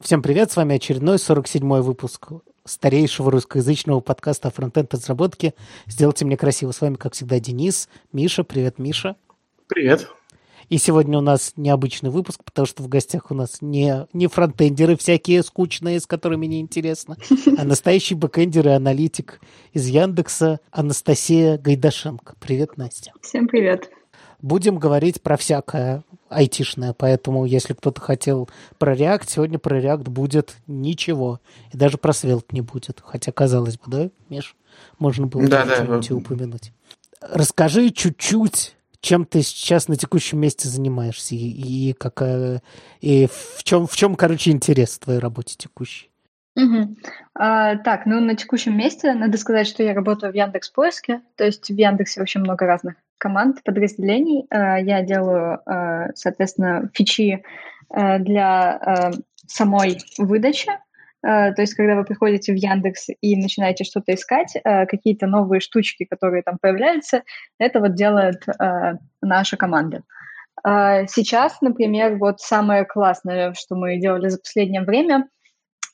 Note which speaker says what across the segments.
Speaker 1: Всем привет, с вами очередной 47-й выпуск старейшего русскоязычного подкаста о фронтенд-разработке «Сделайте мне красиво». С вами, как всегда, Денис, Миша. Привет, Миша.
Speaker 2: Привет.
Speaker 1: И сегодня у нас необычный выпуск, потому что в гостях у нас не, не фронтендеры всякие скучные, с которыми неинтересно, а настоящий бэкендер и аналитик из Яндекса Анастасия Гайдашенко. Привет, Настя.
Speaker 3: Всем привет.
Speaker 1: Будем говорить про всякое айтишное, поэтому если кто-то хотел про React, сегодня про React будет ничего. И даже про Svelte не будет. Хотя, казалось бы, да, Миш? Можно было
Speaker 2: да, да,
Speaker 1: что-нибудь упомянуть. Расскажи чуть-чуть чем ты сейчас на текущем месте занимаешься и, и какая и в чем в чем короче интерес в твоей работе текущей?
Speaker 3: Угу. А, так, ну на текущем месте надо сказать, что я работаю в Яндекс Поиске, то есть в Яндексе очень много разных команд, подразделений. А, я делаю, а, соответственно, фичи а, для самой выдачи, то есть, когда вы приходите в Яндекс и начинаете что-то искать, какие-то новые штучки, которые там появляются, это вот делает наша команда. Сейчас, например, вот самое классное, что мы делали за последнее время,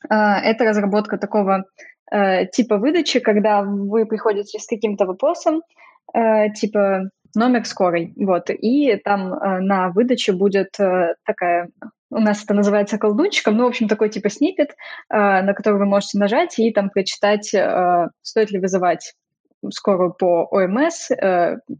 Speaker 3: это разработка такого типа выдачи, когда вы приходите с каким-то вопросом, типа номер скорой, вот, и там на выдаче будет такая у нас это называется колдунчиком, ну, в общем, такой типа снипет, на который вы можете нажать и там прочитать, стоит ли вызывать скорую по ОМС,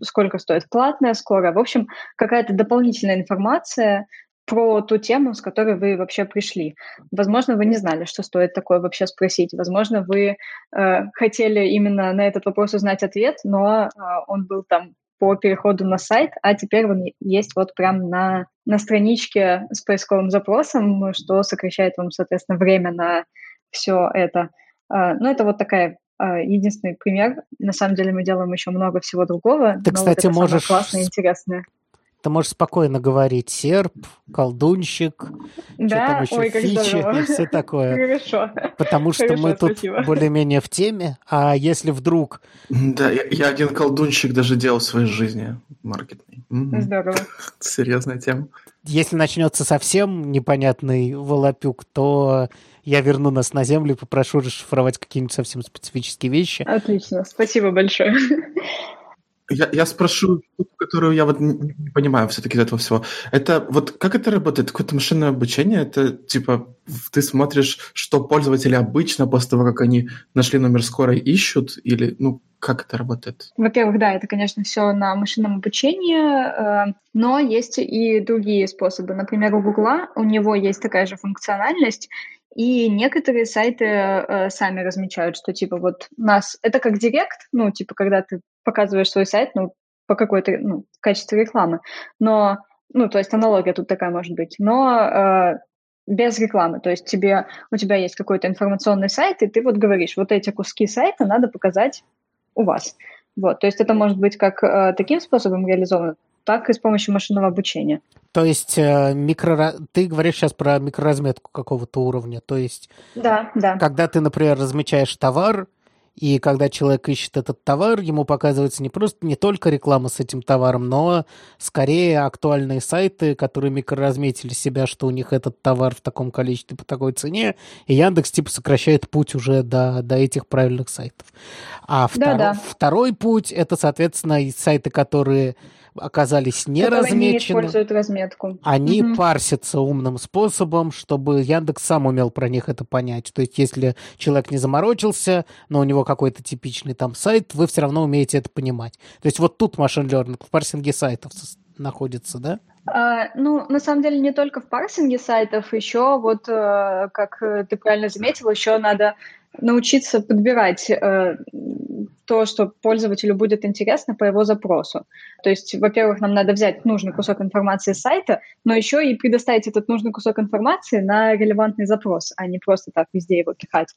Speaker 3: сколько стоит платная скорая. В общем, какая-то дополнительная информация про ту тему, с которой вы вообще пришли. Возможно, вы не знали, что стоит такое вообще спросить. Возможно, вы э, хотели именно на этот вопрос узнать ответ, но э, он был там по переходу на сайт, а теперь он есть вот прям на, на страничке с поисковым запросом, что сокращает вам, соответственно, время на все это. Э, ну, это вот такая единственный пример. На самом деле мы делаем еще много всего другого.
Speaker 1: Ты, кстати,
Speaker 3: вот
Speaker 1: можешь...
Speaker 3: Классное, интересное.
Speaker 1: Ты можешь спокойно говорить серп, колдунщик,
Speaker 3: да?
Speaker 1: что там еще,
Speaker 3: Ой,
Speaker 1: фичи и все такое.
Speaker 3: Хорошо.
Speaker 1: Потому что
Speaker 3: Хорошо,
Speaker 1: мы тут
Speaker 3: спасибо.
Speaker 1: более-менее в теме, а если вдруг...
Speaker 2: Да, я, я один колдунщик даже делал в своей жизни маркетный.
Speaker 3: Здорово.
Speaker 2: Серьезная тема.
Speaker 1: Если начнется совсем непонятный волопюк, то я верну нас на землю и попрошу расшифровать какие-нибудь совсем специфические вещи.
Speaker 3: Отлично, спасибо большое.
Speaker 2: Я, я спрошу, которую я вот не, понимаю все-таки этого всего. Это вот как это работает? Какое-то машинное обучение? Это типа ты смотришь, что пользователи обычно после того, как они нашли номер скорой ищут? Или ну как это работает?
Speaker 3: Во-первых, да, это, конечно, все на машинном обучении, э, но есть и другие способы. Например, у Гугла у него есть такая же функциональность, и некоторые сайты э, сами размечают, что типа вот нас это как директ, ну типа когда ты показываешь свой сайт, ну по какой-то ну, в качестве рекламы, но ну то есть аналогия тут такая может быть, но э, без рекламы, то есть тебе у тебя есть какой-то информационный сайт, и ты вот говоришь, вот эти куски сайта надо показать у вас, вот, то есть это может быть как э, таким способом реализовано, так и с помощью машинного обучения.
Speaker 1: То есть э, микро... ты говоришь сейчас про микроразметку какого-то уровня. То есть,
Speaker 3: да, да.
Speaker 1: когда ты, например, размечаешь товар, и когда человек ищет этот товар, ему показывается не просто не только реклама с этим товаром, но скорее актуальные сайты, которые микроразметили себя, что у них этот товар в таком количестве по такой цене, и Яндекс типа сокращает путь уже до, до этих правильных сайтов. А втор... да, да. второй путь это, соответственно, сайты, которые оказались не
Speaker 3: Которые
Speaker 1: размечены.
Speaker 3: не используют разметку.
Speaker 1: Они
Speaker 3: Мгм.
Speaker 1: парсятся умным способом, чтобы Яндекс сам умел про них это понять. То есть, если человек не заморочился, но у него какой-то типичный там сайт, вы все равно умеете это понимать. То есть, вот тут машин learning в парсинге сайтов находится, да?
Speaker 3: А, ну, на самом деле, не только в парсинге сайтов, еще вот, э, как э, ты правильно заметил, еще надо научиться подбирать э, то, что пользователю будет интересно по его запросу. То есть, во-первых, нам надо взять нужный кусок информации с сайта, но еще и предоставить этот нужный кусок информации на релевантный запрос, а не просто так везде его пихать.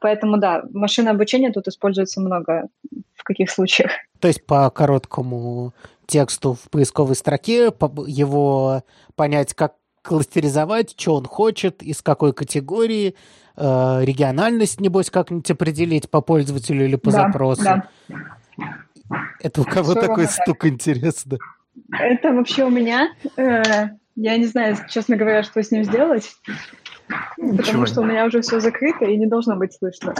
Speaker 3: Поэтому, да, машинное обучение тут используется много в каких случаях.
Speaker 1: То есть, по короткому тексту в поисковой строке его понять, как кластеризовать, что он хочет, из какой категории, э, региональность, небось, как-нибудь определить по пользователю или по
Speaker 3: Да,
Speaker 1: запросу.
Speaker 3: да.
Speaker 1: Это у кого
Speaker 3: Всё
Speaker 1: такой
Speaker 3: ровно так.
Speaker 1: стук, интересно?
Speaker 3: Это вообще у меня. Э, я не знаю, честно говоря, что с ним сделать. потому что у меня уже все закрыто и не должно быть слышно.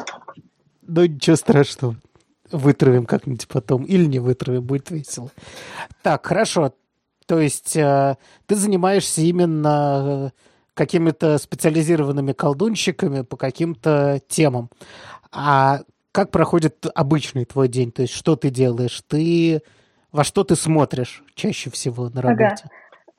Speaker 1: Ну, ничего страшного. Вытравим как-нибудь потом. Или не вытравим, будет весело. Так, хорошо. То есть э, ты занимаешься именно э, какими-то специализированными колдунщиками по каким-то темам. А как проходит обычный твой день? То есть что ты делаешь? Ты во что ты смотришь чаще всего на работе? Ага.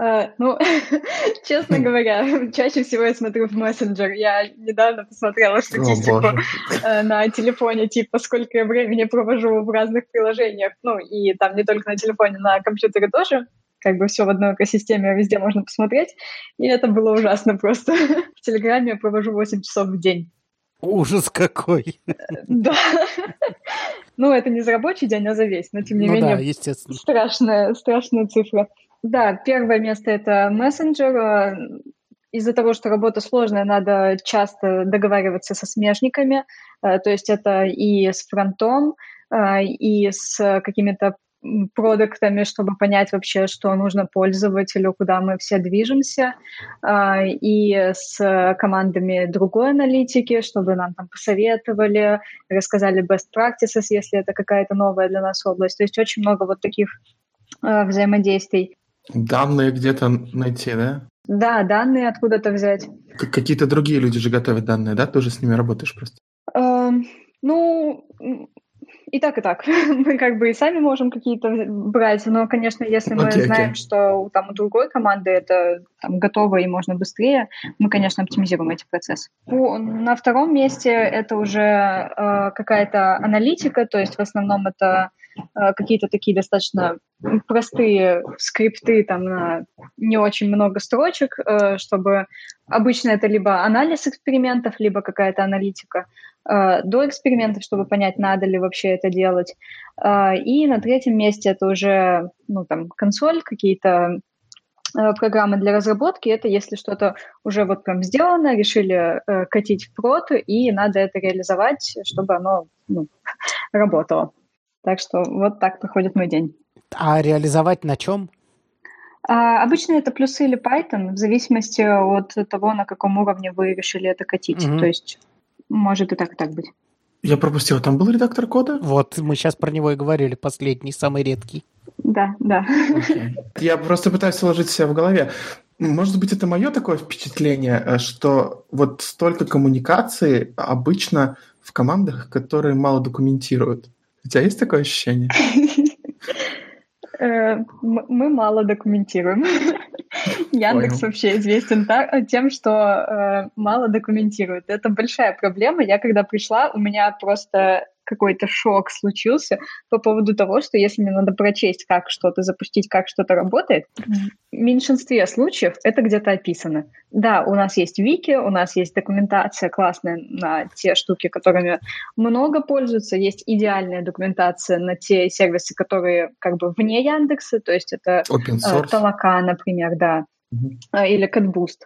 Speaker 3: Uh, ну, честно говоря, чаще всего я смотрю в мессенджер. Я недавно посмотрела статистику uh, на телефоне, типа, сколько я времени провожу в разных приложениях. Ну, и там не только на телефоне, на компьютере тоже. Как бы все в одной экосистеме, везде можно посмотреть. И это было ужасно просто. в Телеграме я провожу 8 часов в день.
Speaker 1: Ужас какой!
Speaker 3: Да. Ну, это не за рабочий день, а за весь, но тем не ну менее...
Speaker 1: да, естественно.
Speaker 3: Страшная, страшная цифра. Да, первое место — это мессенджер. Из-за того, что работа сложная, надо часто договариваться со смежниками, э, то есть это и с фронтом, э, и с какими-то продуктами, чтобы понять вообще, что нужно пользователю, куда мы все движемся, и с командами другой аналитики, чтобы нам там посоветовали, рассказали best practices, если это какая-то новая для нас область. То есть очень много вот таких взаимодействий.
Speaker 2: Данные где-то найти, да?
Speaker 3: Да, данные откуда-то взять.
Speaker 2: Какие-то другие люди же готовят данные, да? Ты уже с ними работаешь просто?
Speaker 3: Uh, ну, и так, и так. мы как бы и сами можем какие-то брать, но, конечно, если мы okay, знаем, okay. что там у другой команды это там, готово и можно быстрее, мы, конечно, оптимизируем эти процессы. На втором месте это уже э, какая-то аналитика, то есть в основном это какие-то такие достаточно простые скрипты там на не очень много строчек, э, чтобы обычно это либо анализ экспериментов, либо какая-то аналитика. Э, до экспериментов, чтобы понять, надо ли вообще это делать. Э, и на третьем месте это уже ну, там, консоль, какие-то э, программы для разработки. Это если что-то уже вот прям сделано, решили катить в прод, и надо это реализовать, чтобы оно ну, работало. Так что вот так проходит мой день.
Speaker 1: А реализовать на чем?
Speaker 3: А, обычно это плюсы или Python, в зависимости от того, на каком уровне вы решили это катить. Mm-hmm. То есть может и так, и так быть.
Speaker 2: Я пропустил, там был редактор кода?
Speaker 1: Вот, мы сейчас про него и говорили, последний, самый редкий.
Speaker 3: Да, да.
Speaker 2: Okay. Я просто пытаюсь сложить себя в голове. Может быть, это мое такое впечатление, э, что вот столько коммуникации обычно в командах, которые мало документируют. У тебя есть такое ощущение?
Speaker 3: Э, мы мало документируем. Яндекс вообще известен тем, что э, мало документирует. Это большая проблема. Я когда пришла, у меня просто какой-то шок случился по поводу того, что если мне надо прочесть, как что-то запустить, как что-то работает, в меньшинстве случаев это где-то описано. Да, у нас есть вики, у нас есть документация классная на те штуки, которыми много пользуются, есть идеальная документация на те сервисы, которые как бы вне Яндекса, то есть это э, Толока, например, да, mm-hmm. или CatBoost.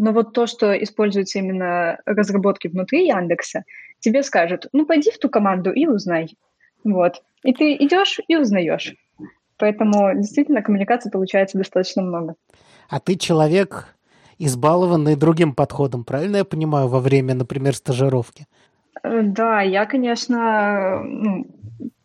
Speaker 3: Но вот то, что используется именно разработки внутри Яндекса, тебе скажут, ну, пойди в ту команду и узнай. Вот. И ты идешь и узнаешь. Поэтому действительно коммуникации получается достаточно много.
Speaker 1: А ты человек, избалованный другим подходом, правильно я понимаю, во время, например, стажировки?
Speaker 3: Э, да, я, конечно, ну,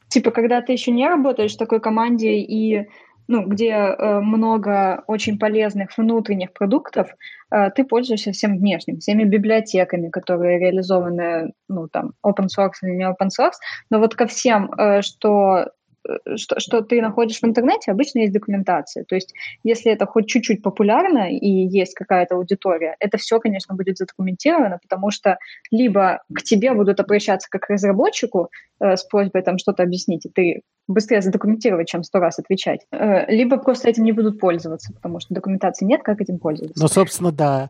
Speaker 3: типа, когда ты еще не работаешь в такой команде и ну, где э, много очень полезных внутренних продуктов, э, ты пользуешься всем внешним, всеми библиотеками, которые реализованы, ну, там, open source или не open source, но вот ко всем, э, что Э, что, что ты находишь в интернете, обычно есть документация. То есть, если это хоть чуть-чуть популярно и есть какая-то аудитория, это все, конечно, будет задокументировано, потому что либо к тебе будут обращаться как к разработчику э, с просьбой там что-то объяснить, и ты быстрее задокументировать, чем сто раз отвечать, э, либо просто этим не будут пользоваться, потому что документации нет, как этим пользоваться.
Speaker 1: Ну, собственно, да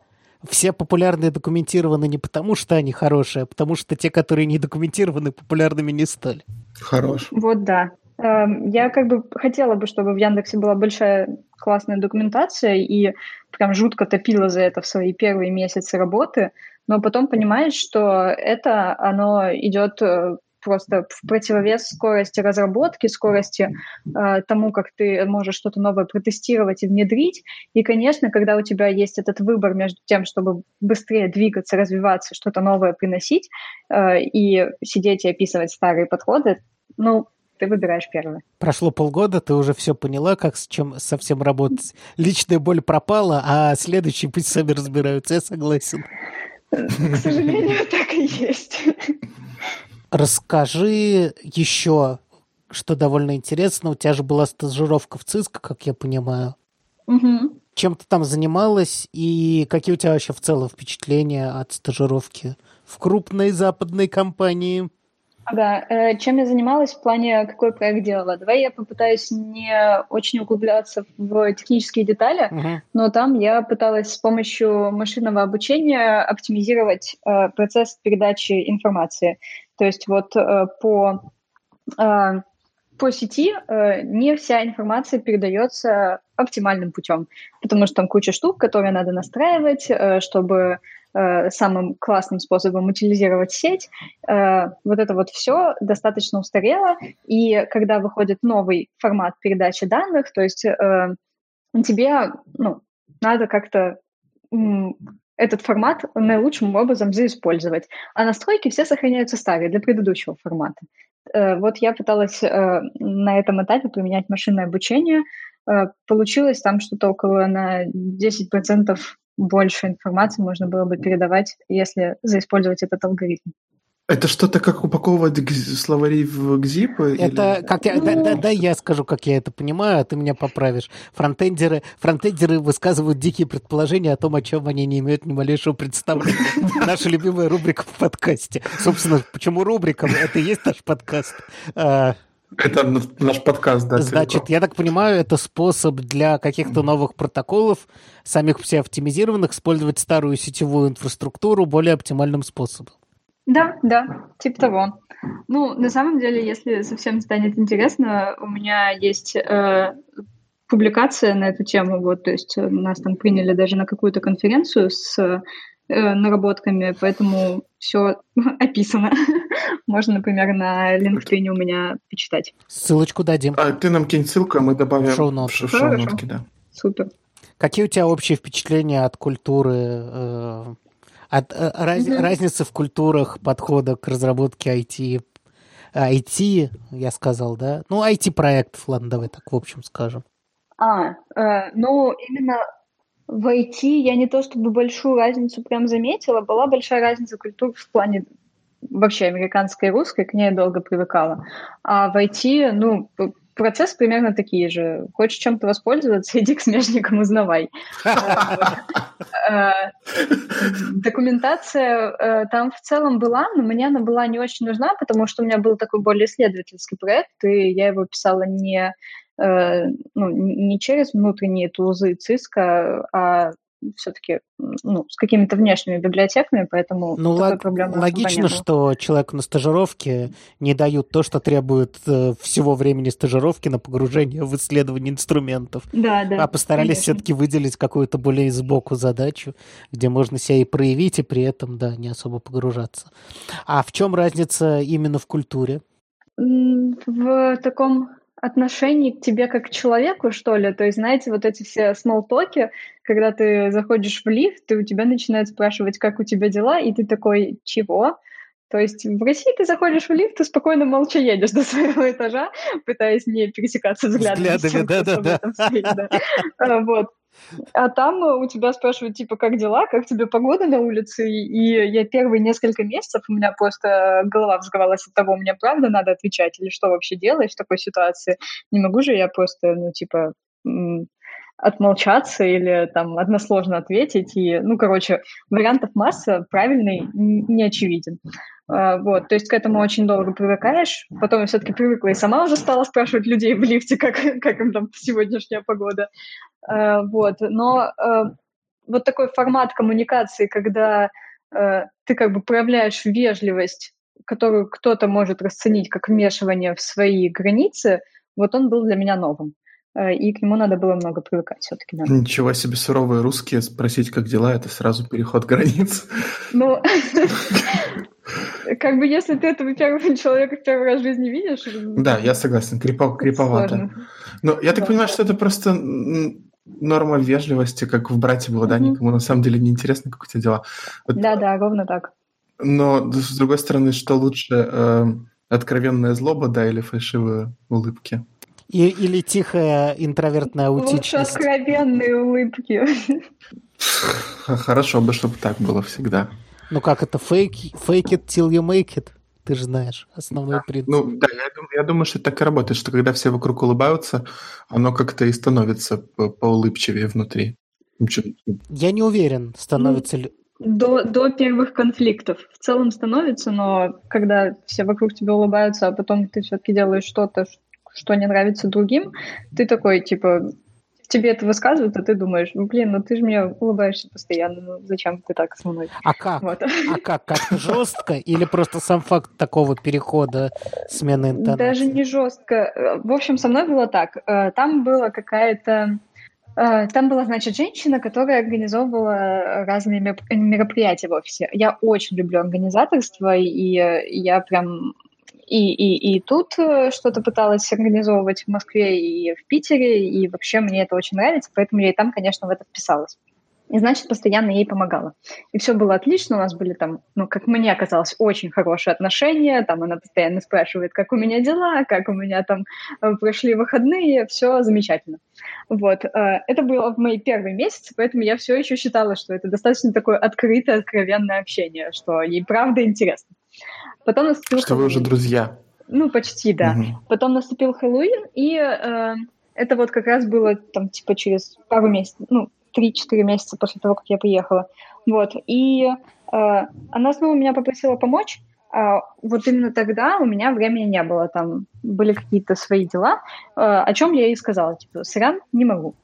Speaker 1: все популярные документированы не потому, что они хорошие, а потому что те, которые не документированы, популярными не стали.
Speaker 2: Хорош.
Speaker 3: Вот да. Эм, я как бы хотела бы, чтобы в Яндексе была большая классная документация и прям жутко топила за это в свои первые месяцы работы, но потом понимаешь, что это, оно идет э, просто в противовес скорости разработки, скорости э, тому, как ты можешь что-то новое протестировать и внедрить. И, конечно, когда у тебя есть этот выбор между тем, чтобы быстрее двигаться, развиваться, что-то новое приносить, э, и сидеть и описывать старые подходы, ну, ты выбираешь первое.
Speaker 1: Прошло полгода, ты уже все поняла, как с чем совсем работать. Личная боль пропала, а следующие пусть сами разбираются, я согласен.
Speaker 3: К сожалению, так и есть.
Speaker 1: Расскажи еще, что довольно интересно. У тебя же была стажировка в ЦИСКО, как я понимаю.
Speaker 3: Угу.
Speaker 1: Чем ты там занималась и какие у тебя вообще в целом впечатления от стажировки в крупной западной компании?
Speaker 3: Ага, э, чем я занималась в плане, какой проект делала? Давай я попытаюсь не очень углубляться в технические детали, uh-huh. но там я пыталась с помощью машинного обучения оптимизировать э, процесс передачи информации. То есть вот э, по, э, по сети э, не вся информация передается оптимальным путем, потому что там куча штук, которые надо настраивать, э, чтобы Э, самым классным способом утилизировать сеть. Э, вот это вот все достаточно устарело, и когда выходит новый формат передачи данных, то есть э, тебе ну, надо как-то этот формат наилучшим образом заиспользовать. А настройки все сохраняются старые для предыдущего формата. Вот я пыталась на этом этапе применять машинное обучение. Получилось там что-то около на 10% больше информации можно было бы передавать, если заиспользовать этот алгоритм.
Speaker 2: Это что-то как упаковывать словари в GZIP?
Speaker 1: Это или... как я, да, да, да, я скажу, как я это понимаю, а ты меня поправишь. Фронтендеры, фронтендеры высказывают дикие предположения о том, о чем они не имеют ни малейшего представления. Наша любимая рубрика в подкасте. Собственно, почему рубрика? Это и есть наш подкаст.
Speaker 2: Это наш подкаст, да.
Speaker 1: Значит, целиком. я так понимаю, это способ для каких-то новых протоколов, самих все оптимизированных, использовать старую сетевую инфраструктуру более оптимальным способом.
Speaker 3: Да, да, типа того. Ну, на самом деле, если совсем станет интересно, у меня есть э, публикация на эту тему, вот, то есть нас там приняли даже на какую-то конференцию с Э, наработками, поэтому все описано. Можно, например, на LinkedIn у меня почитать.
Speaker 1: Ссылочку дадим.
Speaker 2: А ты нам кинь ссылку, а мы добавим
Speaker 1: в шоу-нот.
Speaker 2: в шоу-нотки. Да.
Speaker 3: Супер.
Speaker 1: Какие у тебя общие впечатления от культуры, э, от э, раз, mm-hmm. разницы в культурах подхода к разработке IT? IT, я сказал, да? Ну, IT-проектов, ладно, давай так в общем скажем.
Speaker 3: А, э, ну, именно в IT я не то чтобы большую разницу прям заметила, была большая разница культур в плане вообще американской и русской, к ней я долго привыкала. А в IT, ну, процесс примерно такие же. Хочешь чем-то воспользоваться, иди к смежникам, узнавай. Э, документация э, там в целом была, но мне она была не очень нужна, потому что у меня был такой более исследовательский проект, и я его писала не ну, не через внутренние тулзы ЦИСКа, а все-таки ну, с какими-то внешними библиотеками, поэтому
Speaker 1: ну, лог, логично, что человеку на стажировке не дают то, что требует э, всего времени стажировки на погружение в исследование инструментов.
Speaker 3: Да, да.
Speaker 1: А постарались все-таки выделить какую-то более сбоку задачу, где можно себя и проявить, и при этом, да, не особо погружаться. А в чем разница именно в культуре?
Speaker 3: В таком отношении к тебе как к человеку, что ли. То есть, знаете, вот эти все смолтоки, когда ты заходишь в лифт, и у тебя начинают спрашивать, как у тебя дела, и ты такой, чего? То есть в России ты заходишь в лифт, ты спокойно молча едешь до своего этажа, пытаясь не пересекаться взглядами.
Speaker 1: Взглядами, да-да-да.
Speaker 3: А, вот. А там у тебя спрашивают, типа, как дела, как тебе погода на улице, и я первые несколько месяцев, у меня просто голова взрывалась от того, мне правда надо отвечать, или что вообще делать в такой ситуации. Не могу же я просто, ну, типа, отмолчаться или там односложно ответить. И, ну, короче, вариантов масса, правильный не очевиден. А, вот, то есть к этому очень долго привыкаешь. Потом я все-таки привыкла и сама уже стала спрашивать людей в лифте, как, как им там сегодняшняя погода. А, вот, но а, вот такой формат коммуникации, когда ты как бы проявляешь вежливость, которую кто-то может расценить как вмешивание в свои границы, вот он был для меня новым. И к нему надо было много привыкать все-таки. Да.
Speaker 2: Ничего себе, суровые русские, спросить, как дела, это сразу переход границ.
Speaker 3: Ну, как бы если ты этого первого человека в первый раз в жизни видишь...
Speaker 2: Да, я согласен, криповато. Но я так понимаю, что это просто норма вежливости, как в брате было, да, никому на самом деле не интересно, как у тебя дела.
Speaker 3: Вот. Да, да, ровно так.
Speaker 2: Но, с другой стороны, что лучше, э, откровенная злоба, да, или фальшивые улыбки?
Speaker 1: И, или тихая интровертная аутичность?
Speaker 3: Лучше откровенные улыбки.
Speaker 2: Хорошо бы, чтобы так было всегда.
Speaker 1: Ну как это, fake, fake it till you make it? Ты же знаешь основной
Speaker 2: да.
Speaker 1: принцип.
Speaker 2: Ну да, я думаю, я думаю, что так и работает, что когда все вокруг улыбаются, оно как-то и становится поулыбчивее внутри.
Speaker 1: Я не уверен, становится ли...
Speaker 3: До, до первых конфликтов. В целом становится, но когда все вокруг тебя улыбаются, а потом ты все-таки делаешь что-то, что не нравится другим, ты такой, типа, тебе это высказывают, а ты думаешь, ну, блин, ну ты же мне улыбаешься постоянно, ну зачем ты так со мной?
Speaker 1: А как? Вот. А как? Как-то жестко или просто сам факт такого перехода, смены интонации?
Speaker 3: Даже не жестко. В общем, со мной было так. Э, там была какая-то э, там была, значит, женщина, которая организовывала разные мероприятия в офисе. Я очень люблю организаторство, и я прям и, и, и тут э, что-то пыталась организовывать в Москве и в Питере, и вообще мне это очень нравится, поэтому я и там, конечно, в это вписалась. И, значит, постоянно ей помогала. И все было отлично, у нас были там, ну, как мне казалось, очень хорошие отношения, там она постоянно спрашивает, как у меня дела, как у меня там э, прошли выходные, все замечательно. Вот, э, это было в мои первые месяцы, поэтому я все еще считала, что это достаточно такое открытое, откровенное общение, что ей правда интересно. Потом наступил
Speaker 2: Что Хэллоуин. вы уже друзья.
Speaker 3: Ну, почти, да. Угу. Потом наступил Хэллоуин, и э, это вот как раз было там типа через пару месяцев, ну, 3-4 месяца после того, как я приехала. Вот, и э, она снова меня попросила помочь, а вот именно тогда у меня времени не было, там были какие-то свои дела, э, о чем я ей сказала, типа, сорян, не могу.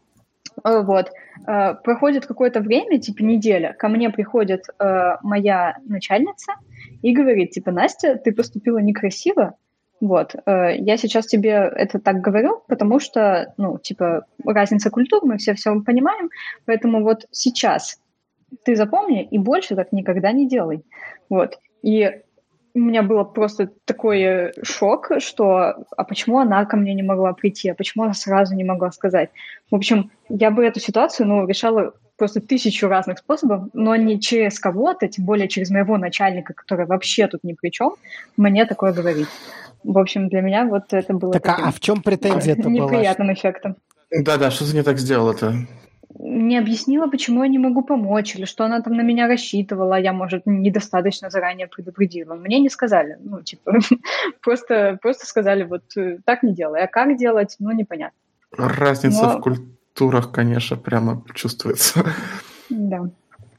Speaker 3: Э, вот. Э, проходит какое-то время, типа неделя, ко мне приходит э, моя начальница, и говорит, типа, Настя, ты поступила некрасиво, вот, э, я сейчас тебе это так говорю, потому что, ну, типа, разница культур, мы все все понимаем, поэтому вот сейчас ты запомни и больше так никогда не делай. Вот. И у меня было просто такой шок, что а почему она ко мне не могла прийти, а почему она сразу не могла сказать. В общем, я бы эту ситуацию, ну, решала просто тысячу разных способов, но не через кого-то, тем более через моего начальника, который вообще тут ни при чем, мне такое говорить. В общем, для меня вот это было
Speaker 1: так, а, а в чем претензия это
Speaker 3: была? Неприятным эффектом.
Speaker 2: Да-да, что за не так сделала-то?
Speaker 3: Не объяснила, почему я не могу помочь, или что она там на меня рассчитывала, я, может, недостаточно заранее предупредила. Мне не сказали, ну, типа, просто, просто сказали, вот э, так не делай, а как делать, ну, непонятно.
Speaker 2: Разница Но... в культуре турах, конечно, прямо чувствуется.
Speaker 3: Да.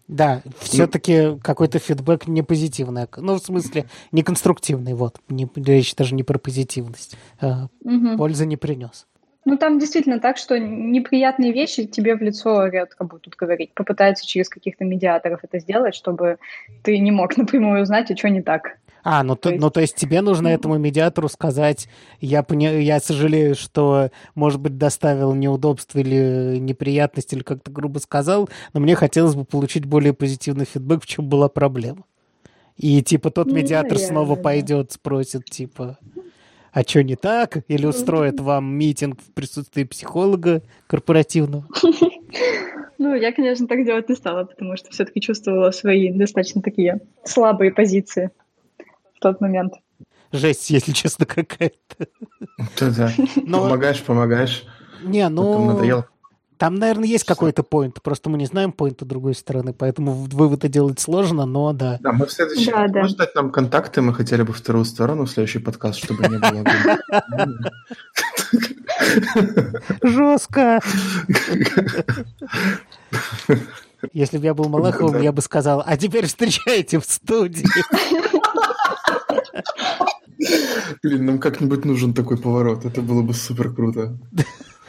Speaker 1: Да, все-таки какой-то фидбэк не позитивный. Ну, в смысле, не конструктивный. Вот. Не, речь даже не про позитивность. Угу. Пользы не принес.
Speaker 3: Ну, там действительно так, что неприятные вещи тебе в лицо редко будут говорить. Попытаются через каких-то медиаторов это сделать, чтобы ты не мог напрямую узнать, а что не так.
Speaker 1: А, ну то, есть... ну то есть тебе нужно этому медиатору сказать, я, поня... я сожалею, что, может быть, доставил неудобства или неприятность, или как-то грубо сказал, но мне хотелось бы получить более позитивный фидбэк, в чем была проблема. И типа тот ну, медиатор ну, снова да. пойдет, спросит, типа, а что не так? Или устроит вам митинг в присутствии психолога корпоративного?
Speaker 3: Ну, я, конечно, так делать не стала, потому что все-таки чувствовала свои достаточно такие слабые позиции тот момент.
Speaker 1: Жесть, если честно, какая-то.
Speaker 2: Да-да. Но... Помогаешь, помогаешь.
Speaker 1: Не, ну... Надоело. Там, наверное, есть какой-то поинт, просто мы не знаем поинта другой стороны, поэтому выводы делать сложно, но да.
Speaker 2: Да, мы в следующий... Да, да. Можешь дать нам контакты, мы хотели бы вторую сторону в следующий подкаст, чтобы не было...
Speaker 1: Жестко! Если бы я был Малаховым, я бы сказал, а теперь встречайте в студии.
Speaker 2: Блин, нам как-нибудь нужен такой поворот. Это было бы супер круто.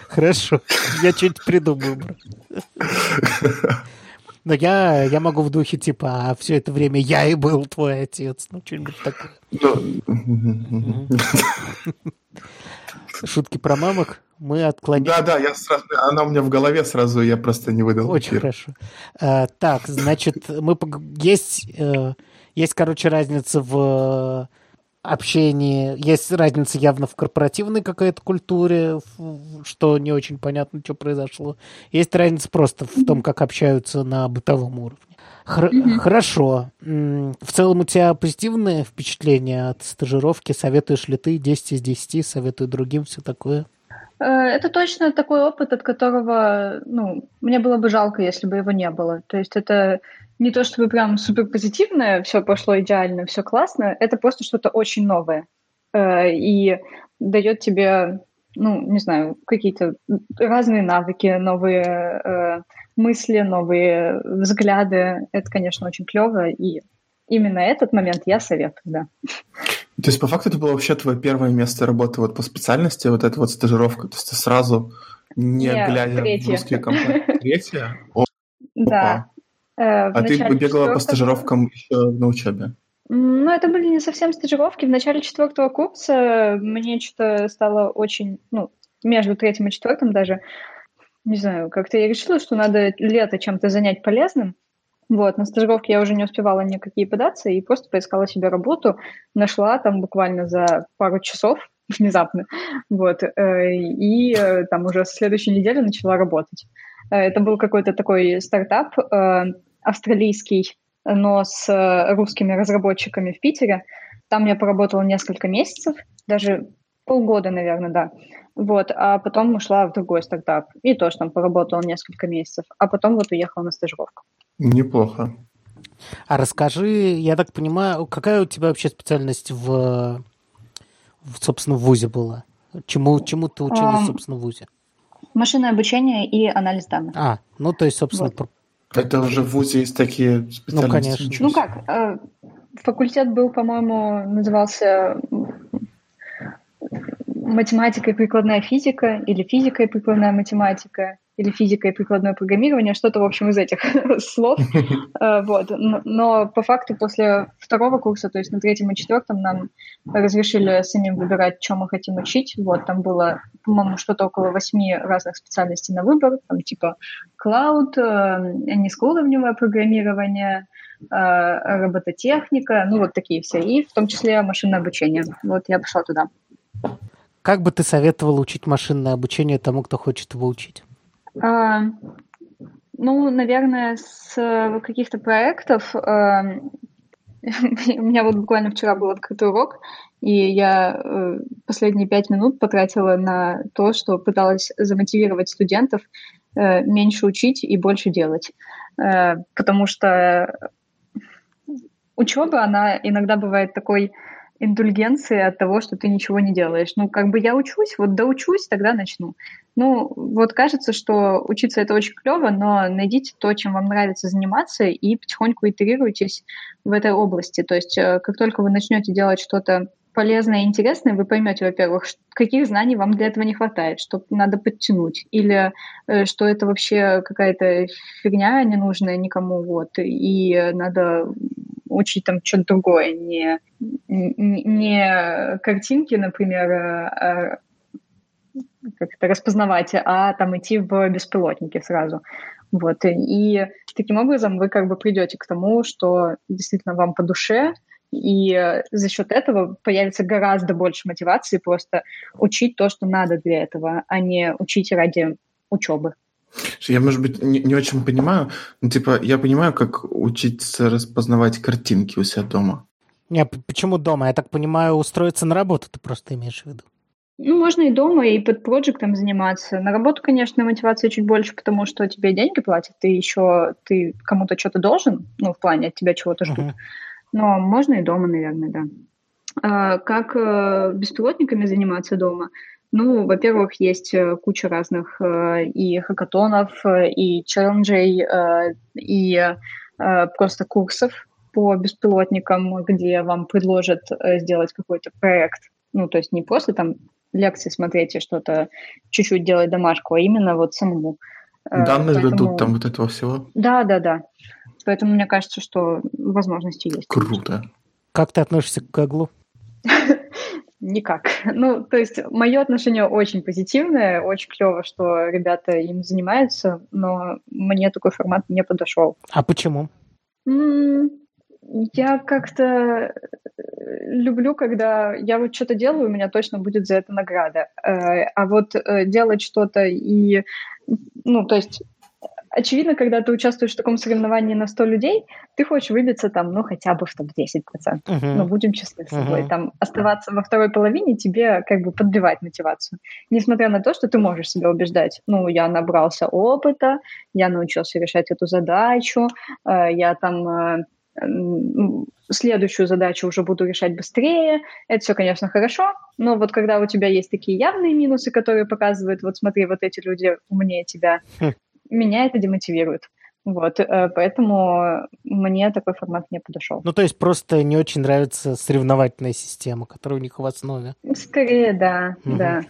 Speaker 1: Хорошо. Я что-нибудь придумаю. Но я, я могу в духе, типа, а все это время я и был твой отец. Ну, что-нибудь такое. Шутки про мамок мы отклонили.
Speaker 2: Да, да, я сразу, она у меня в голове сразу, я просто не выдал.
Speaker 1: Очень хорошо. А, так, значит, мы есть, э, Есть, короче, разница в общении, есть разница явно в корпоративной какой-то культуре, что не очень понятно, что произошло. Есть разница просто в том, как общаются на бытовом уровне. Хр- mm-hmm. Хорошо. В целом у тебя позитивное впечатление от стажировки? Советуешь ли ты 10 из 10? Советую другим все такое?
Speaker 3: Э, это точно такой опыт, от которого, ну, мне было бы жалко, если бы его не было. То есть это не то чтобы прям супер позитивное, все пошло идеально, все классно, это просто что-то очень новое. Э, и дает тебе, ну, не знаю, какие-то разные навыки, новые э, мысли, новые взгляды. Это, конечно, очень клево, и именно этот момент я советую, да.
Speaker 2: То есть, по факту, это было вообще твое первое место работы вот по специальности, вот эта вот стажировка? То есть ты сразу, не Нет, глядя третье. в русские компании... Третья?
Speaker 3: Да.
Speaker 2: Э, а ты бегала по стажировкам еще на учебе?
Speaker 3: Ну, это были не совсем стажировки. В начале четвертого курса мне что-то стало очень, ну, между третьим и четвертым даже, не знаю, как-то я решила, что надо лето чем-то занять полезным. Вот, на стажировке я уже не успевала никакие податься и просто поискала себе работу, нашла там буквально за пару часов внезапно, вот, э, и э, там уже с следующей недели начала работать. Э, это был какой-то такой стартап австралийский, но с русскими разработчиками в Питере. Там я поработала несколько месяцев, даже полгода, наверное, да. Вот, а потом ушла в другой стартап. И тоже там поработала несколько месяцев. А потом вот уехала на стажировку.
Speaker 2: Неплохо.
Speaker 1: А расскажи, я так понимаю, какая у тебя вообще специальность в собственно, в ВУЗе была? Чему, чему ты училась, собственно, в ВУЗе?
Speaker 3: Машинное обучение и анализ данных.
Speaker 1: А, ну то есть, собственно... Вот.
Speaker 2: Это уже в ВУЗе есть такие специальности?
Speaker 1: Ну, конечно.
Speaker 3: Ну как, э, факультет был, по-моему, назывался математика и прикладная физика или физика и прикладная математика или физика и прикладное программирование, что-то, в общем, из этих слов. Э, вот. Но по факту после второго курса, то есть на третьем и четвертом, нам разрешили самим выбирать, что мы хотим учить. Вот, там было, по-моему, что-то около восьми разных специальностей на выбор, там типа cloud, э, низкоуровневое программирование, э, робототехника, ну вот такие все, и в том числе машинное обучение. Вот я пошла туда.
Speaker 1: Как бы ты советовала учить машинное обучение тому, кто хочет его учить?
Speaker 3: А, ну, наверное, с э, каких-то проектов. А, у меня вот буквально вчера был открытый урок, и я э, последние пять минут потратила на то, что пыталась замотивировать студентов меньше учить и больше делать. Потому что учеба, она иногда бывает такой индульгенции от того, что ты ничего не делаешь. Ну, как бы я учусь, вот доучусь, тогда начну. Ну, вот кажется, что учиться это очень клево, но найдите то, чем вам нравится заниматься, и потихоньку итерируйтесь в этой области. То есть, э, как только вы начнете делать что-то полезное и интересное, вы поймете, во-первых, каких знаний вам для этого не хватает, что надо подтянуть, или э, что это вообще какая-то фигня ненужная никому, вот, и надо учить там что-то другое, не, не, не картинки, например, а, как это распознавать, а там идти в беспилотники сразу. Вот. И таким образом вы как бы придете к тому, что действительно вам по душе, и за счет этого появится гораздо больше мотивации просто учить то, что надо для этого, а не учить ради учебы.
Speaker 2: Я, может быть, не, не очень понимаю, но типа я понимаю, как учиться распознавать картинки у себя дома.
Speaker 1: Не, почему дома? Я так понимаю, устроиться на работу ты просто имеешь в виду.
Speaker 3: Ну, можно и дома, и под проектом заниматься. На работу, конечно, мотивация чуть больше, потому что тебе деньги платят, ты еще ты кому-то что-то должен, ну, в плане от тебя чего-то ждут. Uh-huh. Но можно и дома, наверное, да. А, как э, беспилотниками заниматься дома? Ну, во-первых, есть э, куча разных э, и хакатонов, и челленджей, и просто курсов по беспилотникам, где вам предложат сделать какой-то проект. Ну, то есть не просто там лекции смотреть и что-то чуть-чуть делать домашку, а именно вот самому.
Speaker 2: Данные Поэтому... дадут там вот этого всего?
Speaker 3: Да, да, да. Поэтому мне кажется, что возможности есть.
Speaker 2: Круто.
Speaker 1: Как ты относишься к Гуглу?
Speaker 3: Никак. Ну, то есть мое отношение очень позитивное, очень клево, что ребята им занимаются, но мне такой формат не подошел.
Speaker 1: А почему?
Speaker 3: Я как-то э, люблю, когда я вот что-то делаю, у меня точно будет за это награда. Э, а вот э, делать что-то и, ну, то есть очевидно, когда ты участвуешь в таком соревновании на 100 людей, ты хочешь выбиться там, ну, хотя бы в топ-10%. Uh-huh. Ну, будем честны с собой. Uh-huh. Там оставаться во второй половине тебе как бы подбивать мотивацию. Несмотря на то, что ты можешь себя убеждать. Ну, я набрался опыта, я научился решать эту задачу, э, я там э, следующую задачу уже буду решать быстрее. Это все, конечно, хорошо, но вот когда у тебя есть такие явные минусы, которые показывают, вот смотри, вот эти люди умнее тебя, хм меня это демотивирует. Вот, э, поэтому мне такой формат не подошел.
Speaker 1: Ну, то есть просто не очень нравится соревновательная система, которая у них в основе.
Speaker 3: Скорее, да, угу. да.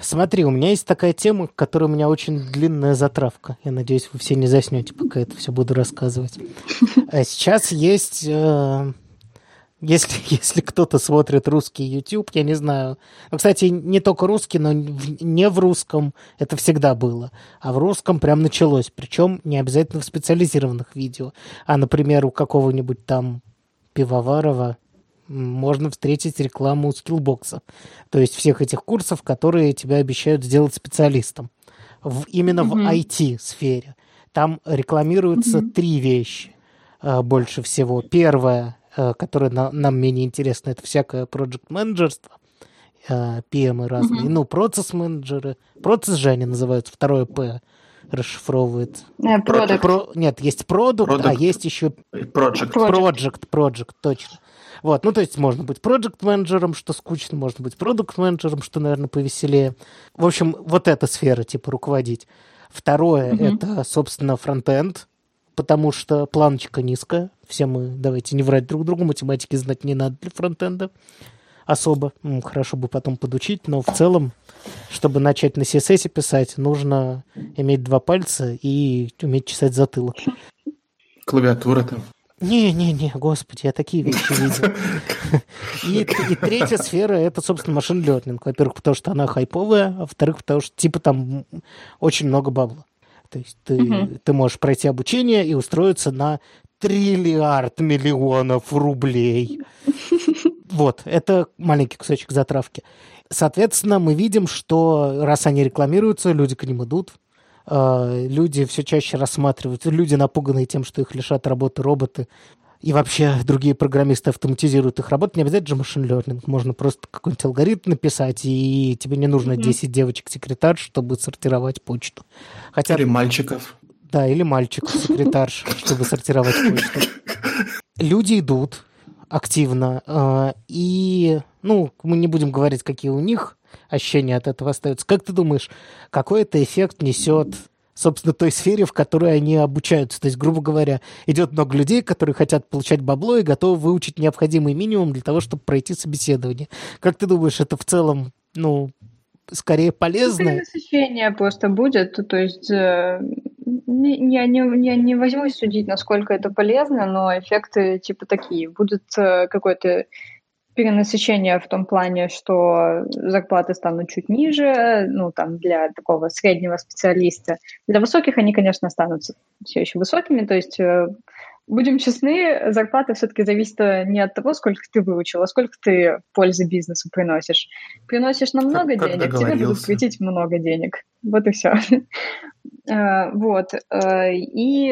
Speaker 1: Смотри, у меня есть такая тема, которая у меня очень длинная затравка. Я надеюсь, вы все не заснете, пока это все буду рассказывать. А сейчас есть э, если, если кто-то смотрит русский YouTube, я не знаю. Ну, кстати, не только русский, но не в русском это всегда было. А в русском прям началось. Причем не обязательно в специализированных видео. А, например, у какого-нибудь там пивоварова можно встретить рекламу скиллбокса. То есть всех этих курсов, которые тебя обещают сделать специалистом. В, именно mm-hmm. в IT-сфере. Там рекламируются mm-hmm. три вещи э, больше всего. Первое Э, которое на, нам менее интересно, это всякое проект менеджерство PM разные, mm-hmm. ну, процесс-менеджеры. Процесс же они называют, второе П расшифровывает.
Speaker 3: Yeah, product. Про,
Speaker 1: нет, есть продукт, а есть еще
Speaker 2: project.
Speaker 1: Project, project, точно. Вот, ну, то есть можно быть проект-менеджером, что скучно, можно быть продукт-менеджером, что, наверное, повеселее. В общем, вот эта сфера, типа, руководить. Второе, mm-hmm. это, собственно, фронтенд, потому что планочка низкая. Все мы, давайте не врать друг другу, математики знать не надо для фронтенда особо. Хорошо бы потом подучить, но в целом, чтобы начать на CSS писать, нужно иметь два пальца и уметь чесать затылок.
Speaker 2: Клавиатура там.
Speaker 1: Не-не-не, господи, я такие вещи видел. И, и третья сфера — это, собственно, машин learning. Во-первых, потому что она хайповая, а во-вторых, потому что, типа, там очень много бабла. То есть ты, угу. ты можешь пройти обучение и устроиться на триллиард миллионов рублей. Вот, это маленький кусочек затравки. Соответственно, мы видим, что раз они рекламируются, люди к ним идут, э, люди все чаще рассматривают, люди напуганные тем, что их лишат работы роботы, и вообще другие программисты автоматизируют их работу. Не обязательно же машин learning. Можно просто какой-нибудь алгоритм написать, и тебе не нужно 10 девочек-секретарь, чтобы сортировать почту.
Speaker 2: Хотя... Или мальчиков.
Speaker 1: Да, или мальчик-секретарш, чтобы сортировать почту. Люди идут активно, э, и, ну, мы не будем говорить, какие у них ощущения от этого остаются. Как ты думаешь, какой это эффект несет собственно, той сфере, в которой они обучаются. То есть, грубо говоря, идет много людей, которые хотят получать бабло и готовы выучить необходимый минимум для того, чтобы пройти собеседование. Как ты думаешь, это в целом, ну, скорее полезно? Ну,
Speaker 3: насыщение просто будет, то есть э, я не, я не возьмусь судить, насколько это полезно, но эффекты типа такие. Будут э, какой-то перенасыщение в том плане, что зарплаты станут чуть ниже, ну, там, для такого среднего специалиста. Для высоких они, конечно, останутся все еще высокими, то есть э, будем честны, зарплата все-таки зависит э, не от того, сколько ты выучил, а сколько ты пользы бизнесу приносишь. Приносишь нам много как, денег, тебе будут платить много денег. Вот и все. Э, вот. И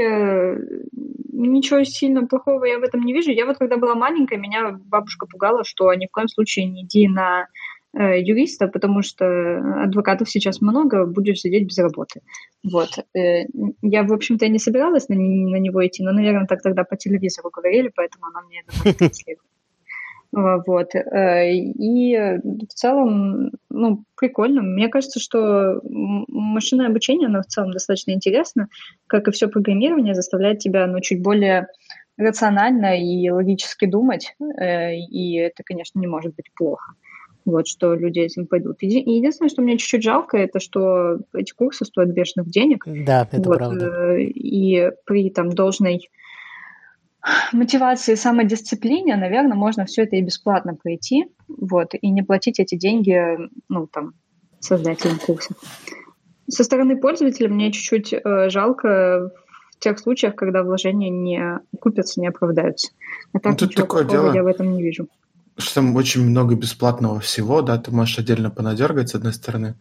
Speaker 3: ничего сильно плохого я в этом не вижу. Я вот когда была маленькая, меня бабушка пугала, что ни в коем случае не иди на э, юриста, потому что адвокатов сейчас много, будешь сидеть без работы. Вот. Э, я, в общем-то, не собиралась на, на него идти, но, наверное, так тогда по телевизору говорили, поэтому она мне это транслировала. Вот. Э, и в целом, ну, прикольно. Мне кажется, что машинное обучение, оно в целом достаточно интересно, как и все программирование, заставляет тебя, ну, чуть более рационально и логически думать, э, и это, конечно, не может быть плохо. Вот, что люди этим пойдут. И единственное, что мне чуть-чуть жалко, это что эти курсы стоят бешеных денег.
Speaker 1: Да, это вот, правда.
Speaker 3: Э, и при там должной мотивации и самодисциплине, наверное, можно все это и бесплатно пройти, вот, и не платить эти деньги, ну, там, создателям курса. Со стороны пользователя мне чуть-чуть э, жалко в тех случаях, когда вложения не купятся, не оправдаются. А так
Speaker 2: Ну, тут такое дело.
Speaker 3: я в этом не вижу.
Speaker 2: Что там очень много бесплатного всего, да, ты можешь отдельно понадергать, с одной стороны.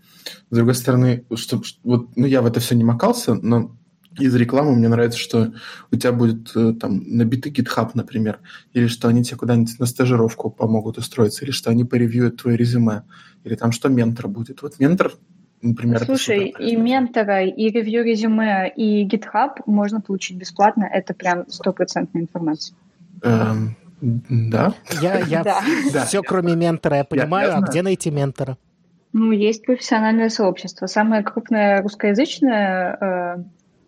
Speaker 2: С другой стороны, что, вот, ну, я в это все не макался, но из рекламы мне нравится, что у тебя будет э, там набитый GitHub, например, или что они тебе куда-нибудь на стажировку помогут устроиться, или что они поревьюют твое резюме, или там что ментор будет. Вот ментор, например, это
Speaker 3: Слушай,
Speaker 2: супер
Speaker 3: и ментора, и ревью резюме, и GitHub можно получить бесплатно. Это прям стопроцентная информация.
Speaker 2: Эм, да?
Speaker 1: Я, я
Speaker 3: Да.
Speaker 1: Все, кроме ментора, я понимаю.
Speaker 2: я
Speaker 1: а
Speaker 2: знаю.
Speaker 1: где найти ментора?
Speaker 3: Ну, есть профессиональное сообщество. Самое крупное русскоязычное, э,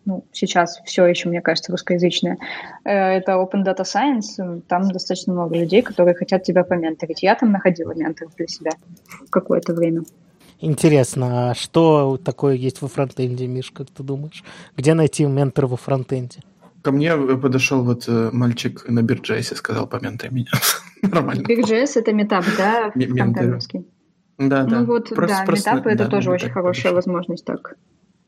Speaker 3: ну, сейчас все еще, мне кажется, русскоязычное, э, это Open Data Science. Там достаточно много людей, которые хотят тебя поменторить. Я там находила менторов для себя какое-то время.
Speaker 1: Интересно, а что такое есть во фронтенде, Миш, как ты думаешь? Где найти ментора во фронтенде?
Speaker 2: Ко мне э, подошел вот э, мальчик на Бирджейсе, сказал, поментай меня. Нормально.
Speaker 3: BigJS — это метап, да, фронтендовский?
Speaker 2: Да, да.
Speaker 3: Ну вот,
Speaker 2: Просто-
Speaker 3: да,
Speaker 2: просто,
Speaker 3: метапы — это
Speaker 2: да,
Speaker 3: тоже очень хорошая
Speaker 2: подошел.
Speaker 3: возможность так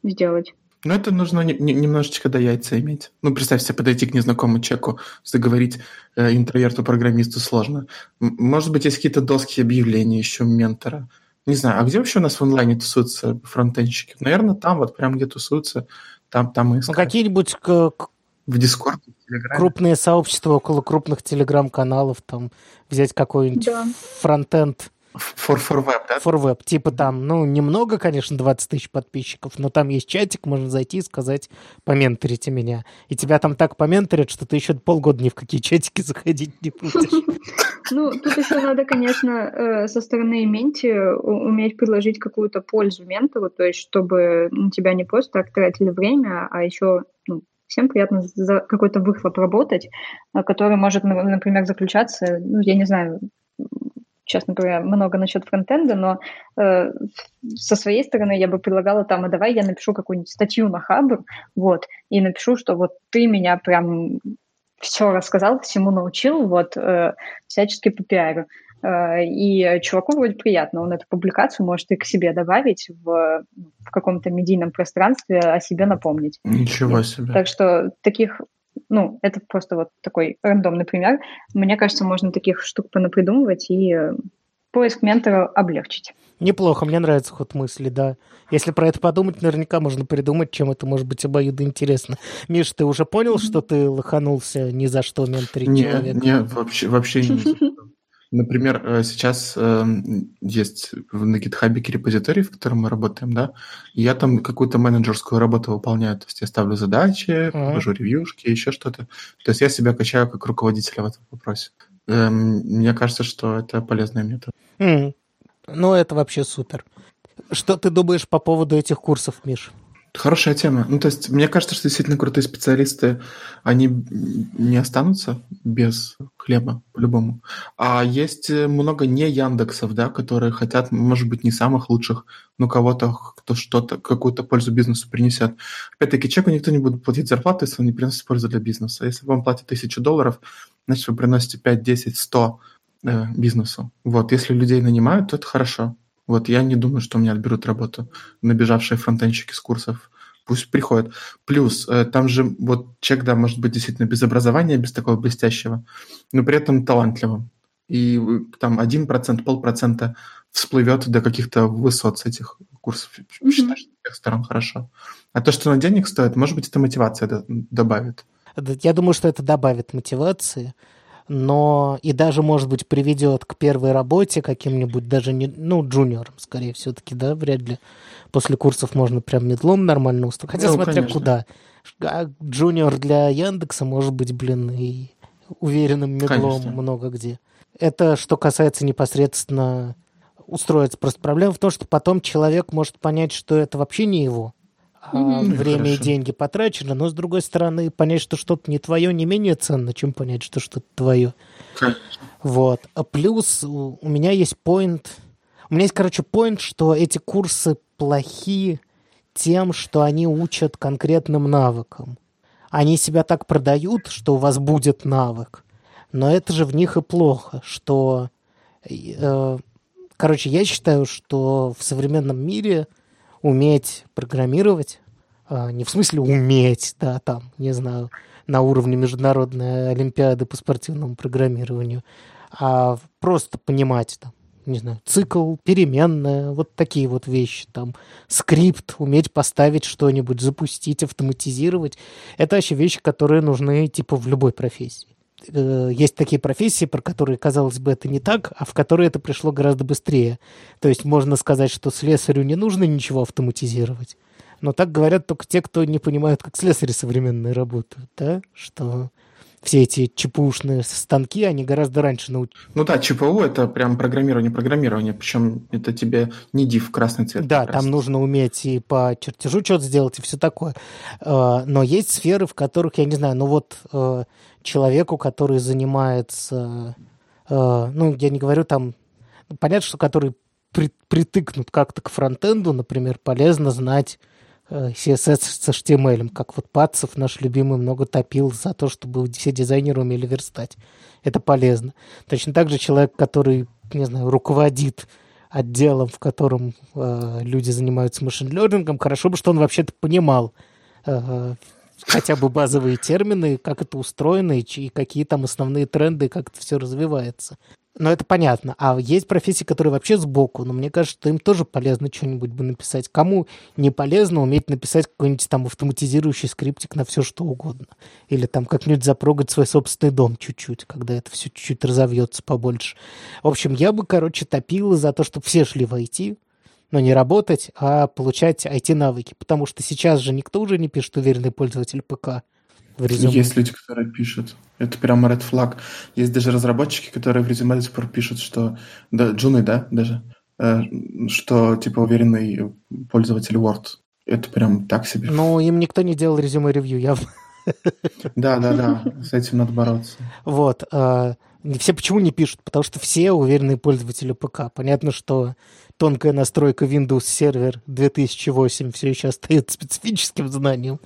Speaker 3: сделать.
Speaker 2: Но это нужно не- не- немножечко до яйца иметь. Ну, представь себе, подойти к незнакомому человеку, заговорить э, интроверту-программисту сложно. М- Может быть, есть какие-то доски объявлений еще ментора. Не знаю, а где вообще у нас в онлайне тусуются фронтенщики? Наверное, там вот прям где тусуются, там, там и
Speaker 1: Ну,
Speaker 2: искать.
Speaker 1: какие-нибудь к- к-
Speaker 2: В Телеграме.
Speaker 1: крупные сообщества около крупных телеграм-каналов, там взять какой-нибудь
Speaker 3: Да.
Speaker 1: фронтенд
Speaker 2: For, for web, да?
Speaker 1: for web, типа там, ну, немного, конечно, 20 тысяч подписчиков, но там есть чатик, можно зайти и сказать, поменторите меня. И тебя там так поменторят, что ты еще полгода ни в какие чатики заходить не будешь.
Speaker 3: Ну, тут еще надо, конечно, э, со стороны менти уметь предложить какую-то пользу ментору, то есть чтобы на тебя не просто так тратили время, а еще ну, всем приятно за какой-то выхлоп работать, э, который может, на- например, заключаться, ну, я не знаю, честно говоря, много насчет фронтенда, но э, со своей стороны я бы предлагала там, а давай я напишу какую-нибудь статью на Хабр, вот, и напишу, что вот ты меня прям все рассказал, всему научил, вот, э, всячески по. Э, И чуваку вроде приятно, он эту публикацию может и к себе добавить в, в каком-то медийном пространстве, о себе напомнить.
Speaker 2: Ничего себе.
Speaker 3: Так что таких, ну, это просто вот такой рандомный пример. Мне кажется, можно таких штук понапридумывать и поиск ментора облегчить.
Speaker 1: Неплохо, мне нравится ход мысли, да. Если про это подумать, наверняка можно придумать, чем это может быть обоюдно интересно. Миш, ты уже понял, что ты лоханулся ни за что менторить
Speaker 2: Не,
Speaker 1: человека?
Speaker 2: не, вообще, вообще не. Например, э, сейчас э, есть на GitHub репозиторий, в котором мы работаем, да, и я там какую-то менеджерскую работу выполняю. То есть я ставлю задачи, провожу ревьюшки, еще что-то. То есть я себя качаю как руководителя в этом вопросе. Эм, Мне кажется, что это полезный метод.
Speaker 1: М, Ну, это вообще супер. Что ты думаешь по поводу этих курсов, Миш?
Speaker 2: Хорошая тема. Ну, то есть, мне кажется, что действительно крутые специалисты, они не останутся без хлеба, по-любому. А есть э, много не Яндексов, да, которые хотят, может быть, не самых лучших, но кого-то, кто что-то, какую-то пользу бизнесу принесет. Опять-таки, человеку никто не будет платить зарплату, если он не приносит пользу для бизнеса. Если вам платят тысячу долларов, значит, вы приносите 5, 10, 100 э, бизнесу. Вот, если людей нанимают, то это хорошо. Вот, я не думаю, что у меня отберут работу набежавшие фронтенщики с курсов. Пусть приходят. Плюс, э, там же вот человек, да, может быть действительно без образования, без такого блестящего, но при этом талантливым. И э, там 1%, полпроцента всплывет до каких-то высот с этих курсов.
Speaker 3: Мгм.
Speaker 2: Считаю, что с всех сторон хорошо. А то, что на денег стоит, может быть, это мотивация добавит.
Speaker 1: Я думаю, что это добавит мотивации, но и даже, может быть, приведет к первой работе каким-нибудь, даже не, ну, джуниором, скорее все-таки, да, вряд ли после курсов можно прям медлом нормально устроить. Хотя
Speaker 2: Ну,
Speaker 1: смотря
Speaker 2: конечно.
Speaker 1: куда. А джуниор для Яндекса может быть, блин, и уверенным медлом
Speaker 2: Конечно.
Speaker 1: много где. Это что касается непосредственно устроиться. Просто проблема в том, что потом человек может понять, что это вообще не его.
Speaker 2: И
Speaker 1: время и
Speaker 2: хорошо.
Speaker 1: деньги потрачены, но с другой стороны, понять, что что-то не твое, не менее ценно, чем понять, что что-то твое.
Speaker 2: Конечно.
Speaker 1: Вот. А плюс у у меня есть поинт. У меня есть, короче, поинт, что эти курсы плохи тем, что они учат конкретным навыкам. Они себя так продают, что у вас будет навык. Но это же в них и плохо, что... э, короче, я считаю, что в современном мире уметь программировать А, не в смысле уметь, да, там, не знаю, на уровне международной олимпиады по спортивному программированию, а просто понимать там, не знаю, цикл, переменная, вот такие вот вещи, там, скрипт, уметь поставить что-нибудь, запустить, автоматизировать. Это вообще вещи, которые нужны, типа, в любой профессии. Э, есть такие профессии, про которые, казалось бы, это не так, а в которые это пришло гораздо быстрее. То есть можно сказать, что слесарю не нужно ничего автоматизировать. Но так говорят только те, кто не понимают, как слесари современные работают, да? Что все эти ЧПУшные станки, они гораздо раньше научились.
Speaker 2: Ну да, ЧПУ — это прям программирование, программирование, причем это тебе не див красный цвет.
Speaker 1: Да, там нужно уметь и по чертежу что-то сделать, и все такое. Э, но есть сферы, в которых, я не знаю, ну вот э, человеку, который занимается, э, ну, я не говорю там, понятно, что который при, притыкнут как-то к фронтенду, например, полезно знать CSS с HTML, как вот Пацев, наш любимый, много топил за то, чтобы все дизайнеры умели верстать. Это полезно. Точно так же человек, который, не знаю, руководит отделом, в котором э, люди занимаются машин-лернингом, хорошо бы, что он вообще-то понимал э, хотя бы базовые термины, как это устроено, и, и какие там основные тренды, как это все развивается. Но это понятно. А есть профессии, которые вообще сбоку, но мне кажется, что им тоже полезно что-нибудь бы написать. Кому не полезно уметь написать какой-нибудь там автоматизирующий скриптик на все что угодно. Или там как-нибудь запрогать свой собственный дом чуть-чуть, когда это все чуть-чуть разовьется побольше. В общем, я бы, короче, топил за то, чтобы все шли в IT, но не работать, а получать IT-навыки. Потому что сейчас же никто уже не пишет уверенный пользователь ПК
Speaker 2: в резюме. Есть люди, которые пишут. Это прямо red flag. Есть даже разработчики, которые в резюме до сих пор пишут, что... Да, джуны, да, даже? Э, что, типа, уверенный пользователь Word. Это прям так себе.
Speaker 1: Ну, им никто не делал резюме-ревью, явно.
Speaker 2: Да, да, да, с этим надо бороться.
Speaker 1: Вот. Э, все почему не пишут? Потому что все уверенные пользователи ПК. Понятно, что тонкая настройка Windows Server 2008 все еще остается специфическим знанием,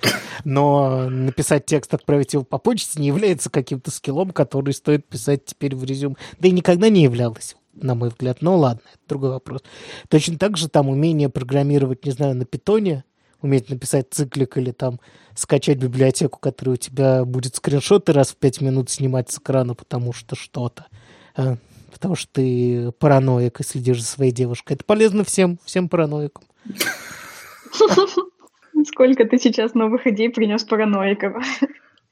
Speaker 1: но написать текст, отправить его по почте не является каким-то скиллом, который стоит писать теперь в резюме. Да и никогда не являлось на мой взгляд. Но ладно, это другой вопрос. Точно так же там умение программировать, не знаю, на питоне, уметь написать циклик или там скачать библиотеку, которая у тебя будет скриншоты раз в пять минут снимать с экрана, потому что что-то. Потому что ты параноик и следишь за своей девушкой. Это полезно всем, всем параноикам.
Speaker 3: Сколько ты сейчас новых идей принес параноикам.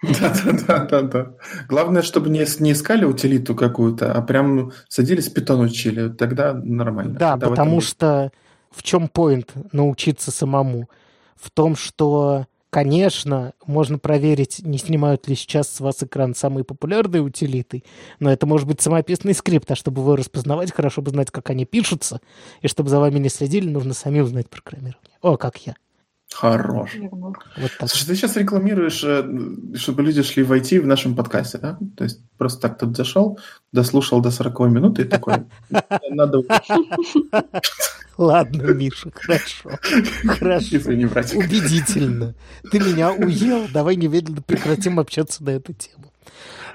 Speaker 2: Да, да, да, да, да. Главное, чтобы не, не искали утилиту какую-то, а прям садились питон учили. Тогда нормально.
Speaker 1: Да, Тогда потому что в чем поинт научиться самому? В том, что Конечно, можно проверить, не снимают ли сейчас с вас экран самые популярные утилиты, но это может быть самописный скрипт, а чтобы его распознавать, хорошо бы знать, как они пишутся, и чтобы за вами не следили, нужно сами узнать программирование. О, как я.
Speaker 2: Хорош. Вот так. Слушай, ты сейчас рекламируешь, э, чтобы люди шли в IT в нашем подкасте, да? То есть просто так тут зашел, дослушал до 40 минуты и такой, надо
Speaker 1: Ладно, Миша, хорошо. Хорошо. Убедительно. Ты меня уел, давай немедленно прекратим общаться на эту тему.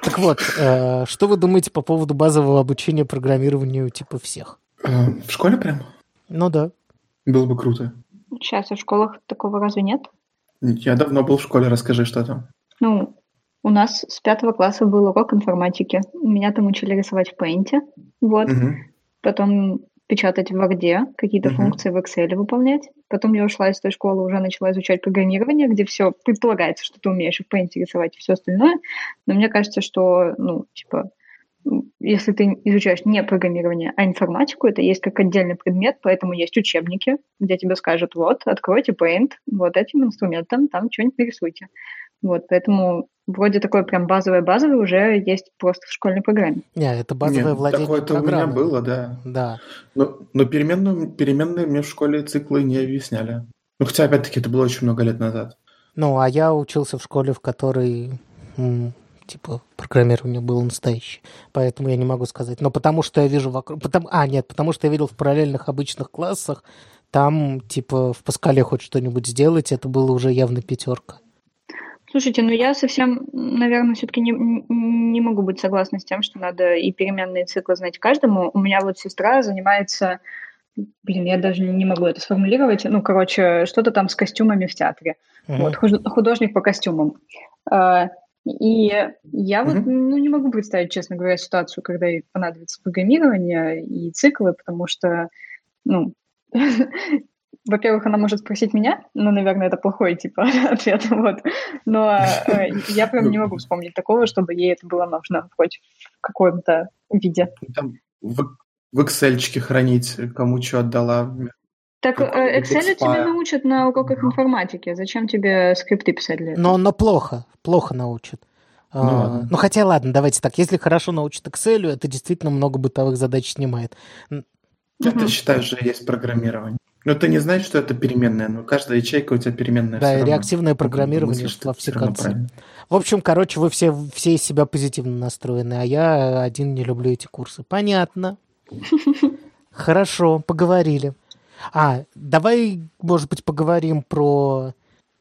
Speaker 1: Так вот, э, что вы думаете по поводу базового обучения программированию типа всех?
Speaker 2: Э, в школе прям?
Speaker 1: Ну да.
Speaker 2: Было бы круто.
Speaker 3: Сейчас в школах такого разве нет?
Speaker 2: Я давно был в школе, расскажи, что там.
Speaker 3: Ну, у нас с пятого класса был урок информатики. Меня там учили рисовать в Paint. Вот. Угу. Потом печатать в Word, какие-то угу. функции в Excel выполнять. Потом я ушла из той школы, уже начала изучать программирование, где все предполагается, что ты умеешь в Paint рисовать и все остальное. Но мне кажется, что, ну, типа, если ты изучаешь не программирование, а информатику, это есть как отдельный предмет, поэтому есть учебники, где тебе скажут, вот, откройте Paint, вот этим инструментом, там что-нибудь нарисуйте. Вот, поэтому вроде такое прям базовое-базовое уже есть просто в школьной программе.
Speaker 1: Не, это базовое Нет, владение
Speaker 2: такое-то у меня было, да.
Speaker 1: Да.
Speaker 2: Но, но переменную, переменные мне в школе циклы не объясняли. Ну, хотя, опять-таки, это было очень много лет назад.
Speaker 1: Ну, а я учился в школе, в которой типа программирование было настоящее. Поэтому я не могу сказать. Но потому что я вижу вокруг... Потому... А, нет, потому что я видел в параллельных обычных классах, там, типа, в Паскале хоть что-нибудь сделать, это было уже явно пятерка.
Speaker 3: Слушайте, ну я совсем, наверное, все-таки не, не могу быть согласна с тем, что надо и переменные циклы знать каждому. У меня вот сестра занимается блин, я даже не могу это сформулировать. Ну, короче, что-то там с костюмами в театре. Mm-hmm. Вот, художник по костюмам. И я вот, ну, не могу представить, честно говоря, ситуацию, когда ей понадобится программирование и циклы, потому что, ну, во-первых, она может спросить меня, ну, наверное, это плохой, типа, ответ, вот. Но э, я прям не могу вспомнить такого, чтобы ей это было нужно хоть в каком-то виде.
Speaker 2: Там в, в Excel хранить, кому что отдала.
Speaker 3: Так э, Excel тебя научат на уроках информатики. Зачем тебе скрипты писать для этого?
Speaker 1: Но, но плохо, плохо научат. Ну, а, ну, хотя, ладно, давайте так. Если хорошо научат Excel, это действительно много бытовых задач снимает.
Speaker 2: Я ты считаешь, что есть программирование? Но ты не знаешь, что это переменная, но каждая ячейка у тебя переменная.
Speaker 1: Да, и реактивное программирование во все концы. В общем, короче, вы все, все из себя позитивно настроены, а я один не люблю эти курсы. Понятно. Хорошо, поговорили. А, давай, может быть, поговорим про,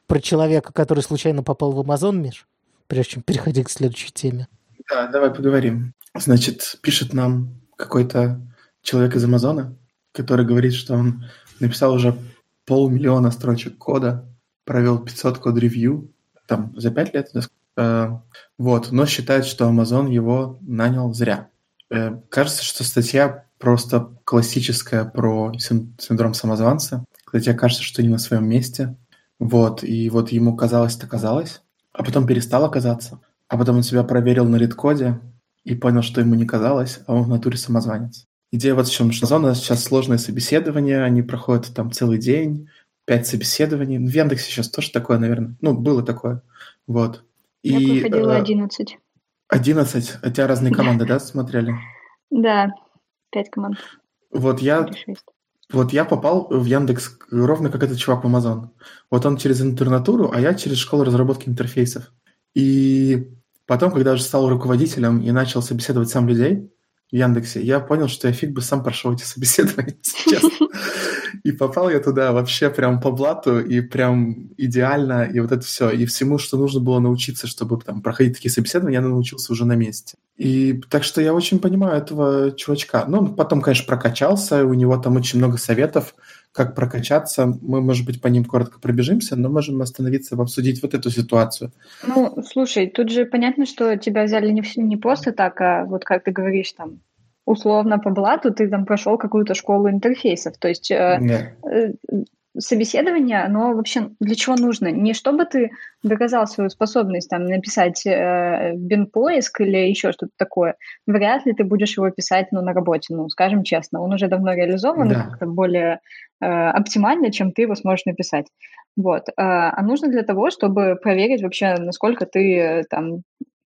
Speaker 1: про человека, который случайно попал в Амазон, Миш, прежде чем переходить к следующей теме.
Speaker 2: Да, давай поговорим. Значит, пишет нам какой-то человек из Амазона, который говорит, что он написал уже полмиллиона строчек кода, провел 500 код-ревью, там, за 5 лет, э, вот, но считает, что Amazon его нанял зря. Э, кажется, что статья просто классическая про синдром самозванца. Статья кажется, что не на своем месте. Вот, и вот ему казалось-то казалось, а потом перестало казаться. А потом он себя проверил на редкоде и понял, что ему не казалось, а он в натуре самозванец. Идея вот в чем, что зона сейчас сложное собеседование, они проходят там целый день, пять собеседований. В Яндексе сейчас тоже такое, наверное. Ну, было такое. Вот.
Speaker 3: И, Я проходила 11.
Speaker 2: 11? А у тебя разные команды, да, смотрели?
Speaker 3: Да, пять команд.
Speaker 2: Вот я... Вот я попал в Яндекс ровно как этот чувак в Amazon. Вот он через интернатуру, а я через школу разработки интерфейсов. И потом, когда уже стал руководителем и начал собеседовать сам людей, Яндексе, я понял, что я фиг бы сам прошел эти собеседования сейчас. И попал я туда вообще прям по блату, и прям идеально, и вот это все. И всему, что нужно было научиться, чтобы там проходить такие собеседования, я научился уже на месте. И так что я очень понимаю этого чувачка. Ну, он потом, конечно, прокачался, у него там очень много советов, как прокачаться. Мы, может быть, по ним коротко пробежимся, но можем остановиться, обсудить вот эту ситуацию.
Speaker 3: Ну, слушай, тут же понятно, что тебя взяли не, не просто так, а вот как ты говоришь, там, условно по блату ты там прошел какую-то школу интерфейсов. То есть э, э, собеседование, оно вообще для чего нужно? Не чтобы ты доказал свою способность там написать э, бинпоиск или еще что-то такое. Вряд ли ты будешь его писать ну, на работе, ну, скажем честно. Он уже давно реализован, да. как-то более э, оптимально, чем ты его сможешь написать. Вот. А, а нужно для того, чтобы проверить вообще, насколько ты э, там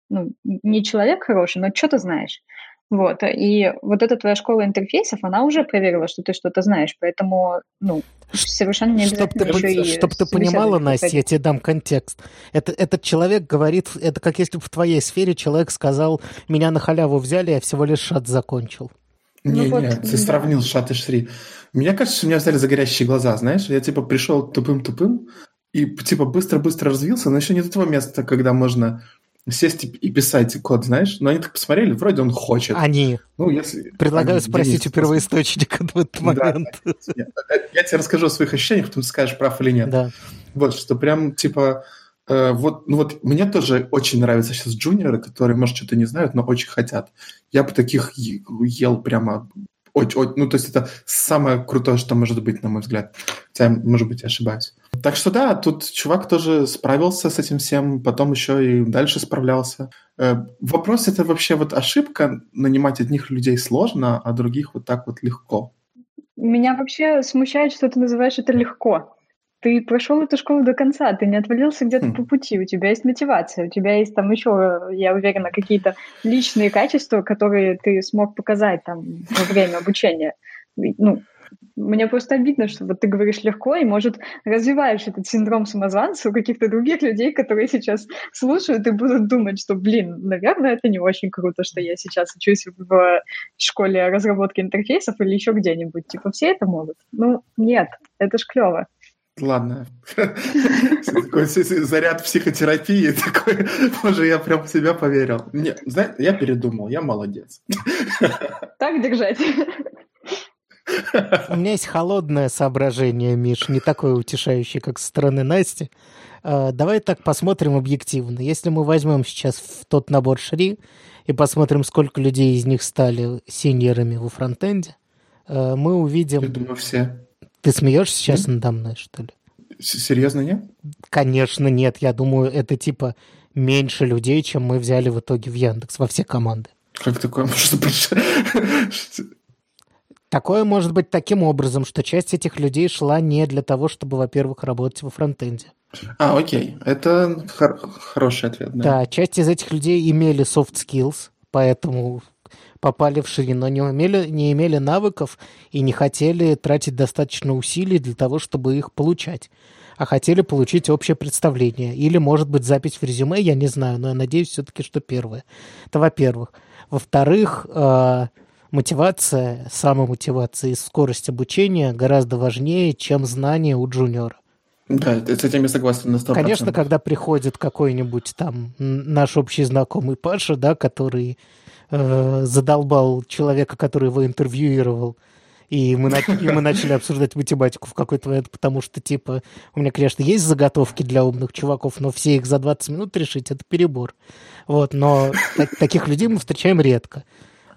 Speaker 3: ну, не человек хороший, но что-то знаешь. Вот, и вот эта твоя школа интерфейсов, она уже проверила, что ты что-то знаешь, поэтому, ну, совершенно не обязательно
Speaker 1: Чтоб ты, Чтобы ты понимала, Настя, я тебе дам контекст. Это, этот человек говорит, это как если бы в твоей сфере человек сказал, меня на халяву взяли, я всего лишь шат закончил.
Speaker 2: Не, ну, не, вот, ты да. сравнил шат и шри. Мне кажется, что меня взяли за горящие глаза, знаешь, я типа пришел тупым-тупым, и типа быстро-быстро развился, но еще не до того места, когда можно сесть и писать код, знаешь, но они так посмотрели, вроде он хочет.
Speaker 1: Они. Ну, если... Предлагаю они, спросить у первоисточника в этот момент. Да,
Speaker 2: я, я тебе расскажу о своих ощущениях, потом скажешь, прав или нет.
Speaker 1: Да.
Speaker 2: Вот, что прям, типа, э, вот, ну вот мне тоже очень нравятся сейчас джуниоры, которые, может, что-то не знают, но очень хотят. Я бы таких ел прямо очень, очень, ну, то есть это самое крутое, что может быть, на мой взгляд. Хотя, может быть, я ошибаюсь. Так что да, тут чувак тоже справился с этим всем, потом еще и дальше справлялся. Э, вопрос это вообще вот ошибка, нанимать одних людей сложно, а других вот так вот легко.
Speaker 3: Меня вообще смущает, что ты называешь это легко. Ты прошел эту школу до конца, ты не отвалился где-то хм. по пути, у тебя есть мотивация, у тебя есть там еще, я уверена, какие-то личные качества, которые ты смог показать там во время обучения. Ну, мне просто обидно, что вот ты говоришь легко, и, может, развиваешь этот синдром самозванца у каких-то других людей, которые сейчас слушают и будут думать, что, блин, наверное, это не очень круто, что я сейчас учусь в школе разработки интерфейсов или еще где-нибудь. Типа, все это могут? Ну, нет, это ж клево.
Speaker 2: Ладно. Такой заряд психотерапии такой, боже, я прям в себя поверил. Не, знаете, я передумал, я молодец.
Speaker 3: Так держать.
Speaker 1: У меня есть холодное соображение, Миш, не такое утешающее, как со стороны Насти. А, давай так посмотрим объективно. Если мы возьмем сейчас в тот набор Шри и посмотрим, сколько людей из них стали синьорами во фронтенде, а, мы увидим...
Speaker 2: Я думаю, все.
Speaker 1: Ты смеешься сейчас mm? надо мной, что ли?
Speaker 2: Серьезно, нет?
Speaker 1: Конечно, нет. Я думаю, это типа меньше людей, чем мы взяли в итоге в Яндекс во все команды.
Speaker 2: Как такое может быть?
Speaker 1: Такое может быть таким образом, что часть этих людей шла не для того, чтобы, во-первых, работать во фронтенде.
Speaker 2: А, окей. Это хор- хороший ответ. Да.
Speaker 1: да, часть из этих людей имели soft skills, поэтому попали в шире, но не, умели, не имели навыков и не хотели тратить достаточно усилий для того, чтобы их получать а хотели получить общее представление. Или, может быть, запись в резюме, я не знаю, но я надеюсь все-таки, что первое. Это во-первых. Во-вторых, э, мотивация, самомотивация и скорость обучения гораздо важнее, чем знания у джуниора.
Speaker 2: Да, с этим я согласен на 100%.
Speaker 1: Конечно, когда приходит какой-нибудь там наш общий знакомый Паша, да, который э, задолбал человека, который его интервьюировал, и мы, и мы начали обсуждать математику в какой-то момент, потому что, типа, у меня, конечно, есть заготовки для умных чуваков, но все их за 20 минут решить — это перебор. Вот, но так, таких людей мы встречаем редко.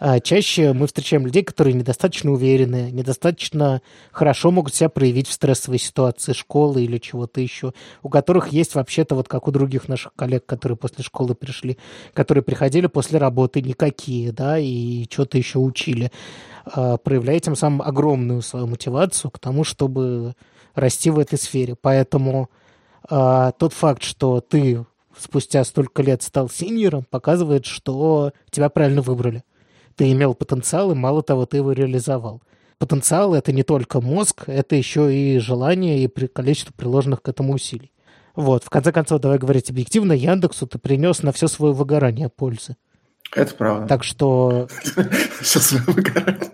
Speaker 1: А чаще мы встречаем людей, которые недостаточно уверены, недостаточно хорошо могут себя проявить в стрессовой ситуации школы или чего-то еще, у которых есть вообще-то, вот как у других наших коллег, которые после школы пришли, которые приходили после работы никакие, да, и что-то еще учили, а, проявляя тем самым огромную свою мотивацию к тому, чтобы расти в этой сфере. Поэтому а, тот факт, что ты спустя столько лет стал синьором, показывает, что тебя правильно выбрали ты имел потенциал, и мало того, ты его реализовал. Потенциал — это не только мозг, это еще и желание и количество приложенных к этому усилий. Вот, в конце концов, давай говорить объективно, Яндексу ты принес на все свое выгорание пользы.
Speaker 2: Это правда.
Speaker 1: Так что...
Speaker 2: Все свое выгорание.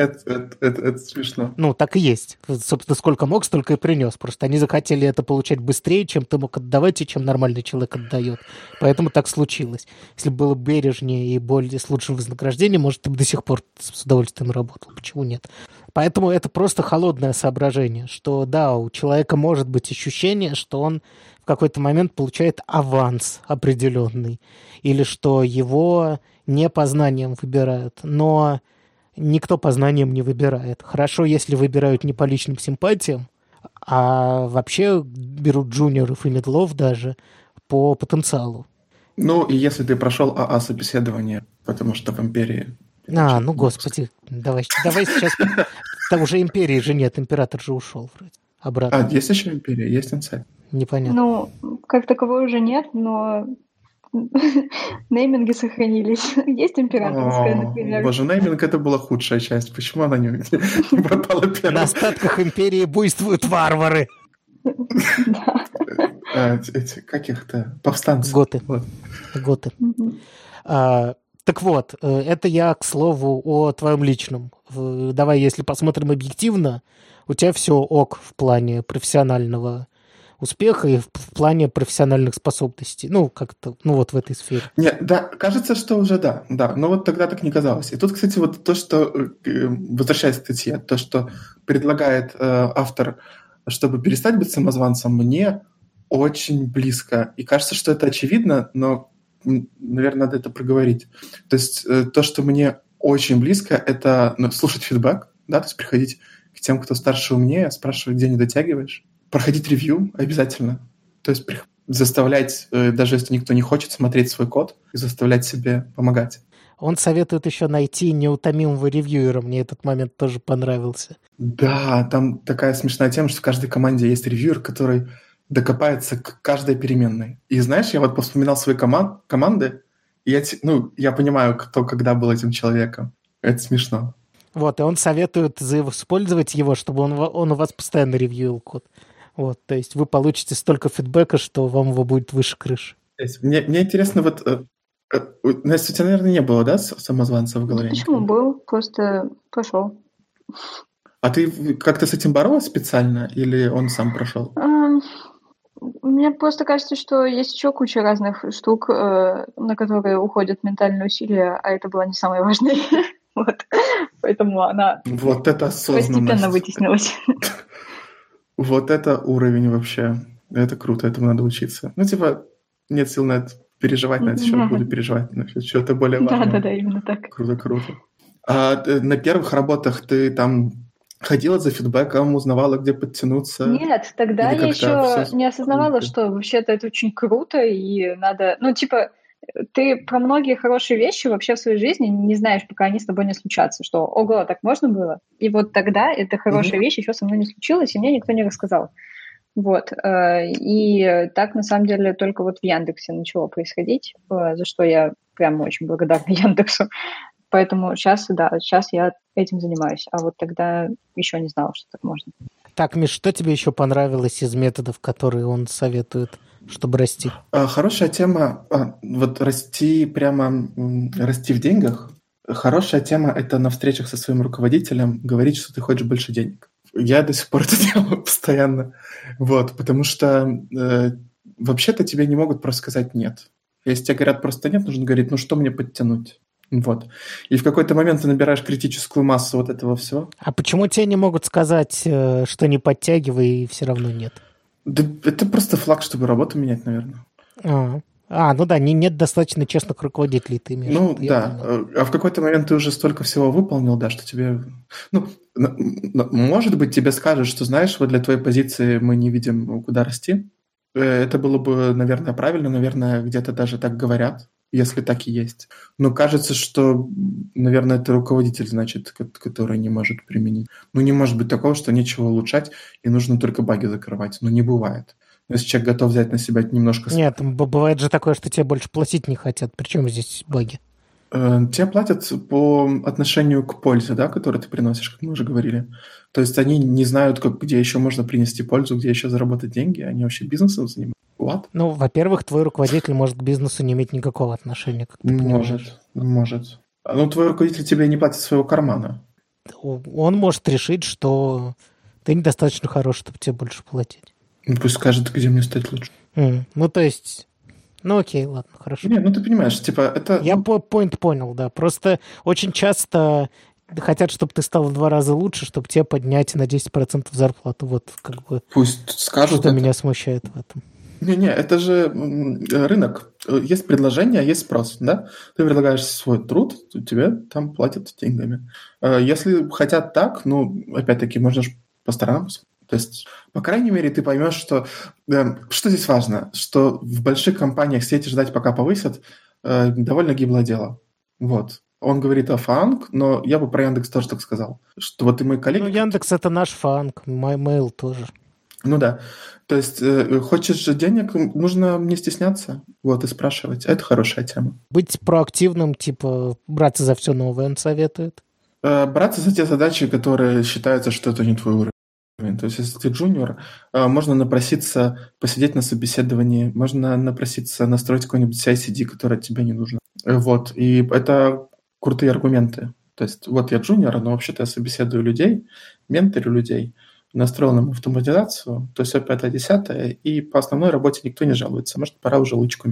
Speaker 2: Это, это, это, смешно.
Speaker 1: Ну, так и есть. Собственно, сколько мог, столько и принес. Просто они захотели это получать быстрее, чем ты мог отдавать и чем нормальный человек отдает. Поэтому так случилось. Если было бережнее и более с лучшим вознаграждением, может, ты бы до сих пор с удовольствием работал. Почему нет? Поэтому это просто холодное соображение, что да, у человека может быть ощущение, что он в какой-то момент получает аванс определенный, или что его не по знаниям выбирают. Но никто по знаниям не выбирает. Хорошо, если выбирают не по личным симпатиям, а вообще берут джуниоров и медлов даже по потенциалу.
Speaker 2: Ну, и если ты прошел АА собеседование, потому что в Империи...
Speaker 1: А, ну, господи, давай, давай сейчас... Там уже Империи же нет, Император же ушел вроде. Обратно.
Speaker 2: А, есть еще Империя, есть инсайт.
Speaker 1: Непонятно.
Speaker 3: Ну, как такового уже нет, но Нейминги сохранились. Есть императорская, например.
Speaker 2: Боже, нейминг это была худшая часть. Почему она не, пропала первой?
Speaker 1: На остатках империи буйствуют варвары.
Speaker 2: А, эти, как их-то? Повстанцы.
Speaker 1: Готы. Готы. А, так вот, э, это я, к слову, о твоем личном. Давай, если посмотрим объективно, у тебя все ок в плане профессионального успеха и в, в плане профессиональных способностей. Ну, как-то, ну вот в этой сфере.
Speaker 2: Нет, да, кажется, что уже да, да, но вот тогда так не казалось. И тут, кстати, вот то, что, э, возвращаясь к статье, то, что предлагает э, автор, чтобы перестать быть самозванцем, мне очень близко. И кажется, что это очевидно, но, наверное, надо это проговорить. То есть э, то, что мне очень близко, это ну, слушать фидбэк, да, то есть приходить к тем, кто старше умнее, спрашивать, где не дотягиваешь, проходить ревью обязательно. То есть заставлять, э, даже если никто не хочет, смотреть свой код и заставлять себе помогать.
Speaker 1: Он советует еще найти неутомимого ревьюера. Мне этот момент тоже понравился.
Speaker 2: Да, там такая смешная тема, что в каждой команде есть ревьюер, который докопается к каждой переменной. И знаешь, я вот вспоминал свои коман- команды, и я, ну, я понимаю, кто когда был этим человеком. Это смешно.
Speaker 1: Вот, и он советует использовать его, чтобы он, он у вас постоянно ревьюил код. Вот, то есть вы получите столько фидбэка, что вам его будет выше крыши.
Speaker 2: Мне, мне интересно, вот э, э, Настя, у тебя, наверное, не было, да, самозванца в голове?
Speaker 3: Почему был? Просто пошел.
Speaker 2: А ты как-то с этим боролась специально или он сам прошел?
Speaker 3: Мне просто кажется, что есть еще куча разных штук, э, на которые уходят ментальные усилия, а это было не самое важное. Вот. Поэтому она
Speaker 2: вот это
Speaker 3: постепенно вытеснилась.
Speaker 2: Вот это уровень вообще. Это круто, этому надо учиться. Ну, типа, нет сил на это переживать на это счет, буду переживать на что-то более важное.
Speaker 3: Да-да-да, именно так.
Speaker 2: Круто, круто. А э, на первых работах ты там ходила за фидбэком, узнавала, где подтянуться?
Speaker 3: Нет, тогда я еще не осознавала, что вообще-то это очень круто, и надо... Ну, типа, ты про многие хорошие вещи вообще в своей жизни не знаешь, пока они с тобой не случатся, что ого, так можно было? И вот тогда эта хорошая mm-hmm. вещь еще со мной не случилась, и мне никто не рассказал. Вот. Э, и так, на самом деле, только вот в Яндексе начало происходить, э, за что я прям очень благодарна Яндексу. Поэтому сейчас, да, сейчас я этим занимаюсь. А вот тогда еще не знала, что так можно.
Speaker 1: Так, Миш, что тебе еще понравилось из методов, которые он советует, чтобы расти?
Speaker 2: А, хорошая тема, а, вот расти прямо, расти в деньгах. Хорошая тема – это на встречах со своим руководителем говорить, что ты хочешь больше денег. Я до сих пор это делаю постоянно. Вот, потому что э, вообще-то тебе не могут просто сказать «нет». Если тебе говорят просто «нет», нужно говорить «ну что мне подтянуть?» Вот. И в какой-то момент ты набираешь критическую массу вот этого всего.
Speaker 1: А почему тебе не могут сказать, э, что не подтягивай, и все равно нет?
Speaker 2: Да это просто флаг, чтобы работу менять, наверное.
Speaker 1: А, а ну да, не, нет достаточно честных руководителей, ты имеешь
Speaker 2: Ну да, а в какой-то момент ты уже столько всего выполнил, да, что тебе... Ну, может быть, тебе скажут, что, знаешь, вот для твоей позиции мы не видим, куда расти. Э, это было бы, наверное, правильно, наверное, где-то даже так говорят если так и есть. Но кажется, что, наверное, это руководитель, значит, который не может применить. Ну, не может быть такого, что нечего улучшать, и нужно только баги закрывать. Ну, не бывает. Если человек готов взять на себя немножко...
Speaker 1: Нет, бывает же такое, что тебе больше платить не хотят. Причем здесь баги?
Speaker 2: Э, тебе платят по отношению к пользе, да, которую ты приносишь, как мы уже говорили. То есть они не знают, как, где еще можно принести пользу, где еще заработать деньги. Они вообще бизнесом занимаются. What?
Speaker 1: Ну, во-первых, твой руководитель может к бизнесу не иметь никакого отношения. Как ты
Speaker 2: может, может. Ну, твой руководитель тебе не платит своего кармана.
Speaker 1: Он может решить, что ты недостаточно хорош, чтобы тебе больше платить.
Speaker 2: Ну, пусть скажет, где мне стать лучше.
Speaker 1: Mm. Ну, то есть... Ну, окей, ладно, хорошо.
Speaker 2: Не, ну ты понимаешь, типа, это...
Speaker 1: Я поинт понял, да. Просто очень часто хотят, чтобы ты стал в два раза лучше, чтобы тебе поднять на 10% зарплату. Вот как бы...
Speaker 2: Пусть скажут
Speaker 1: Что это. меня смущает в этом.
Speaker 2: Не-не, это же рынок. Есть предложение, есть спрос, да? Ты предлагаешь свой труд, тебе там платят деньгами. Э, если хотят так, ну, опять-таки, можно же по сторонам то есть, по крайней мере, ты поймешь, что... Э, что здесь важно? Что в больших компаниях сети ждать, пока повысят, э, довольно гиблое дело. Вот. Он говорит о фанк, но я бы про Яндекс тоже так сказал. Что вот и мой коллеги... Ну,
Speaker 1: Яндекс — это наш фанк, MyMail тоже.
Speaker 2: Ну да. То есть э, хочешь денег, нужно не стесняться, вот, и спрашивать. Это хорошая тема.
Speaker 1: Быть проактивным, типа браться за все новое, он советует?
Speaker 2: Э, браться за те задачи, которые считаются, что это не твой уровень. То есть, если ты джуниор, э, можно напроситься посидеть на собеседовании, можно напроситься настроить какой-нибудь CICD, который от тебя не нужен. Вот, и это крутые аргументы. То есть, вот я джуниор, но вообще-то я собеседую людей, менторю людей – настроил нам автоматизацию, то есть все пятое, десятое, и по основной работе никто не жалуется. Может, пора уже лучку.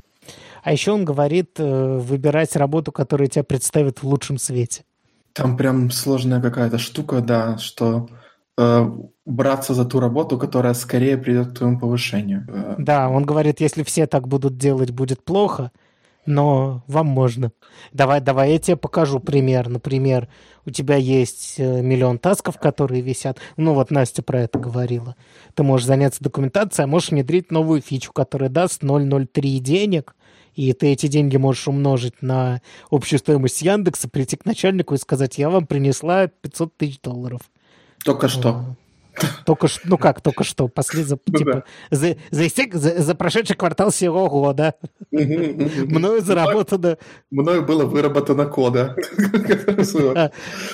Speaker 1: А еще он говорит э, выбирать работу, которая тебя представит в лучшем свете.
Speaker 2: Там прям сложная какая-то штука, да, что э, браться за ту работу, которая скорее придет к твоему повышению. Э,
Speaker 1: да, он говорит, если все так будут делать, будет плохо, но вам можно. Давай, давай я тебе покажу пример. Например, у тебя есть э, миллион тасков, которые висят. Ну вот Настя про это говорила. Ты можешь заняться документацией, а можешь внедрить новую фичу, которая даст 0,03 денег, и ты эти деньги можешь умножить на общую стоимость Яндекса, прийти к начальнику и сказать, я вам принесла 500 тысяч долларов.
Speaker 2: Только что.
Speaker 1: Только что, ну как, только что, после, за, ну, типа, за, за, за, за прошедший квартал всего года. Мною заработано...
Speaker 2: Мною было выработано кода.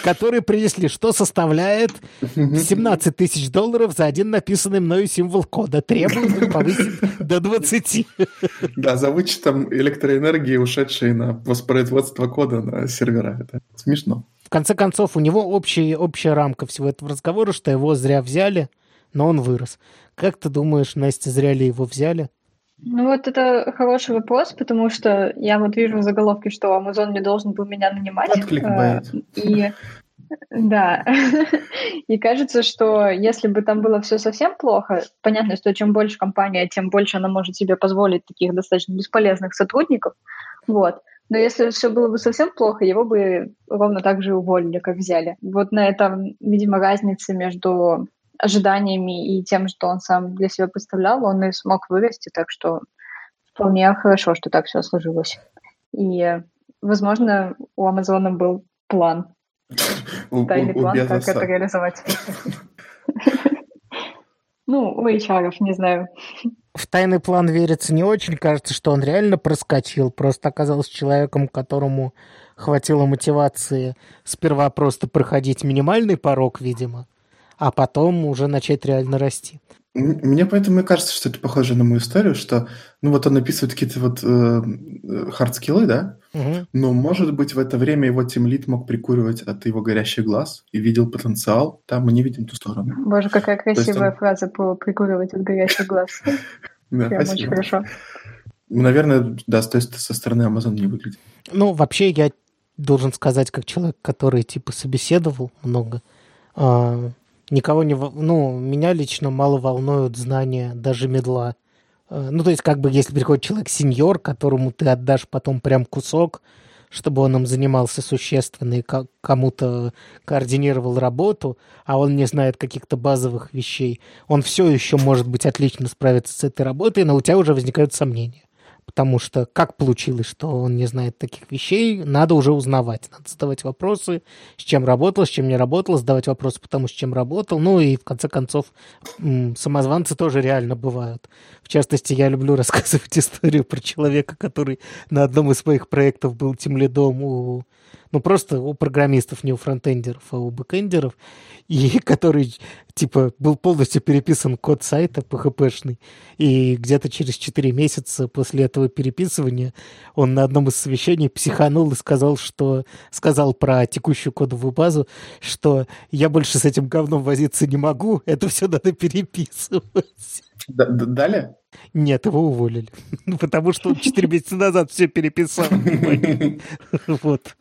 Speaker 1: Которые принесли, что составляет 17 тысяч долларов за один написанный мною символ кода. Требуем повысить до 20.
Speaker 2: Да, за вычетом электроэнергии, ушедшей на воспроизводство кода на сервера. Это смешно
Speaker 1: конце концов, у него общая, общая рамка всего этого разговора, что его зря взяли, но он вырос. Как ты думаешь, Настя, зря ли его взяли?
Speaker 3: Ну вот это хороший вопрос, потому что я вот вижу в заголовке, что Amazon не должен был меня нанимать.
Speaker 2: Откликбейт.
Speaker 3: Э, и да, и кажется, что если бы там было все совсем плохо, понятно, что чем больше компания, тем больше она может себе позволить таких достаточно бесполезных сотрудников, вот. Но если все было бы совсем плохо, его бы ровно так же уволили, как взяли. Вот на этом, видимо, разница между ожиданиями и тем, что он сам для себя представлял, он и смог вырасти, так что вполне хорошо, что так все сложилось. И, возможно, у Амазона был план, тайный план, как это реализовать. Ну, у HR, не знаю.
Speaker 1: В тайный план верится не очень. Кажется, что он реально проскочил. Просто оказался человеком, которому хватило мотивации сперва просто проходить минимальный порог, видимо, а потом уже начать реально расти.
Speaker 2: Мне поэтому и кажется, что это похоже на мою историю, что, ну вот он описывает какие-то вот э, хардскиллы, да, угу. но, может быть, в это время его тимлит мог прикуривать от его горящих глаз и видел потенциал, там мы не видим ту сторону.
Speaker 3: Боже, какая красивая он... фраза по прикуривать от горящих глаз.
Speaker 2: Да, Прям очень хорошо. Наверное, да, то есть со стороны Amazon не выглядит.
Speaker 1: Ну, вообще, я должен сказать, как человек, который, типа, собеседовал много, а, никого не... Ну, меня лично мало волнуют знания даже медла. Э, ну, то есть, как бы, если приходит человек-сеньор, которому ты отдашь потом прям кусок, чтобы он им занимался существенно и кому-то координировал работу, а он не знает каких-то базовых вещей, он все еще может быть отлично справиться с этой работой, но у тебя уже возникают сомнения потому что как получилось, что он не знает таких вещей, надо уже узнавать, надо задавать вопросы, с чем работал, с чем не работал, задавать вопросы потому, с чем работал, ну и в конце концов самозванцы тоже реально бывают. В частности, я люблю рассказывать историю про человека, который на одном из своих проектов был тимлидом у ну, просто у программистов, не у фронтендеров, а у бэкендеров, и который, типа, был полностью переписан код сайта PHP-шный, и где-то через 4 месяца после этого переписывания он на одном из совещаний психанул и сказал, что... Сказал про текущую кодовую базу, что я больше с этим говном возиться не могу, это все надо переписывать.
Speaker 2: Далее?
Speaker 1: Нет, его уволили. Потому что он 4 месяца назад все переписал. Вот.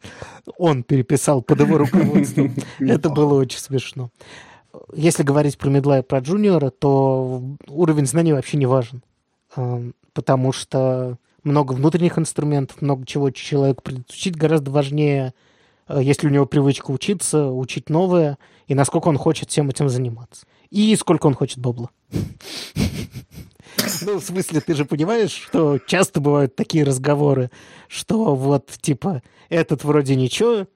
Speaker 1: Он переписал под его руководством. Это было очень смешно. Если говорить про медла и про джуниора, то уровень знаний вообще не важен. Потому что много внутренних инструментов, много чего человек учить. Гораздо важнее, если у него привычка учиться, учить новое, и насколько он хочет всем этим заниматься. И сколько он хочет бабла. Ну, в смысле, ты же понимаешь, что часто бывают такие разговоры, что вот, типа, этот вроде ничего,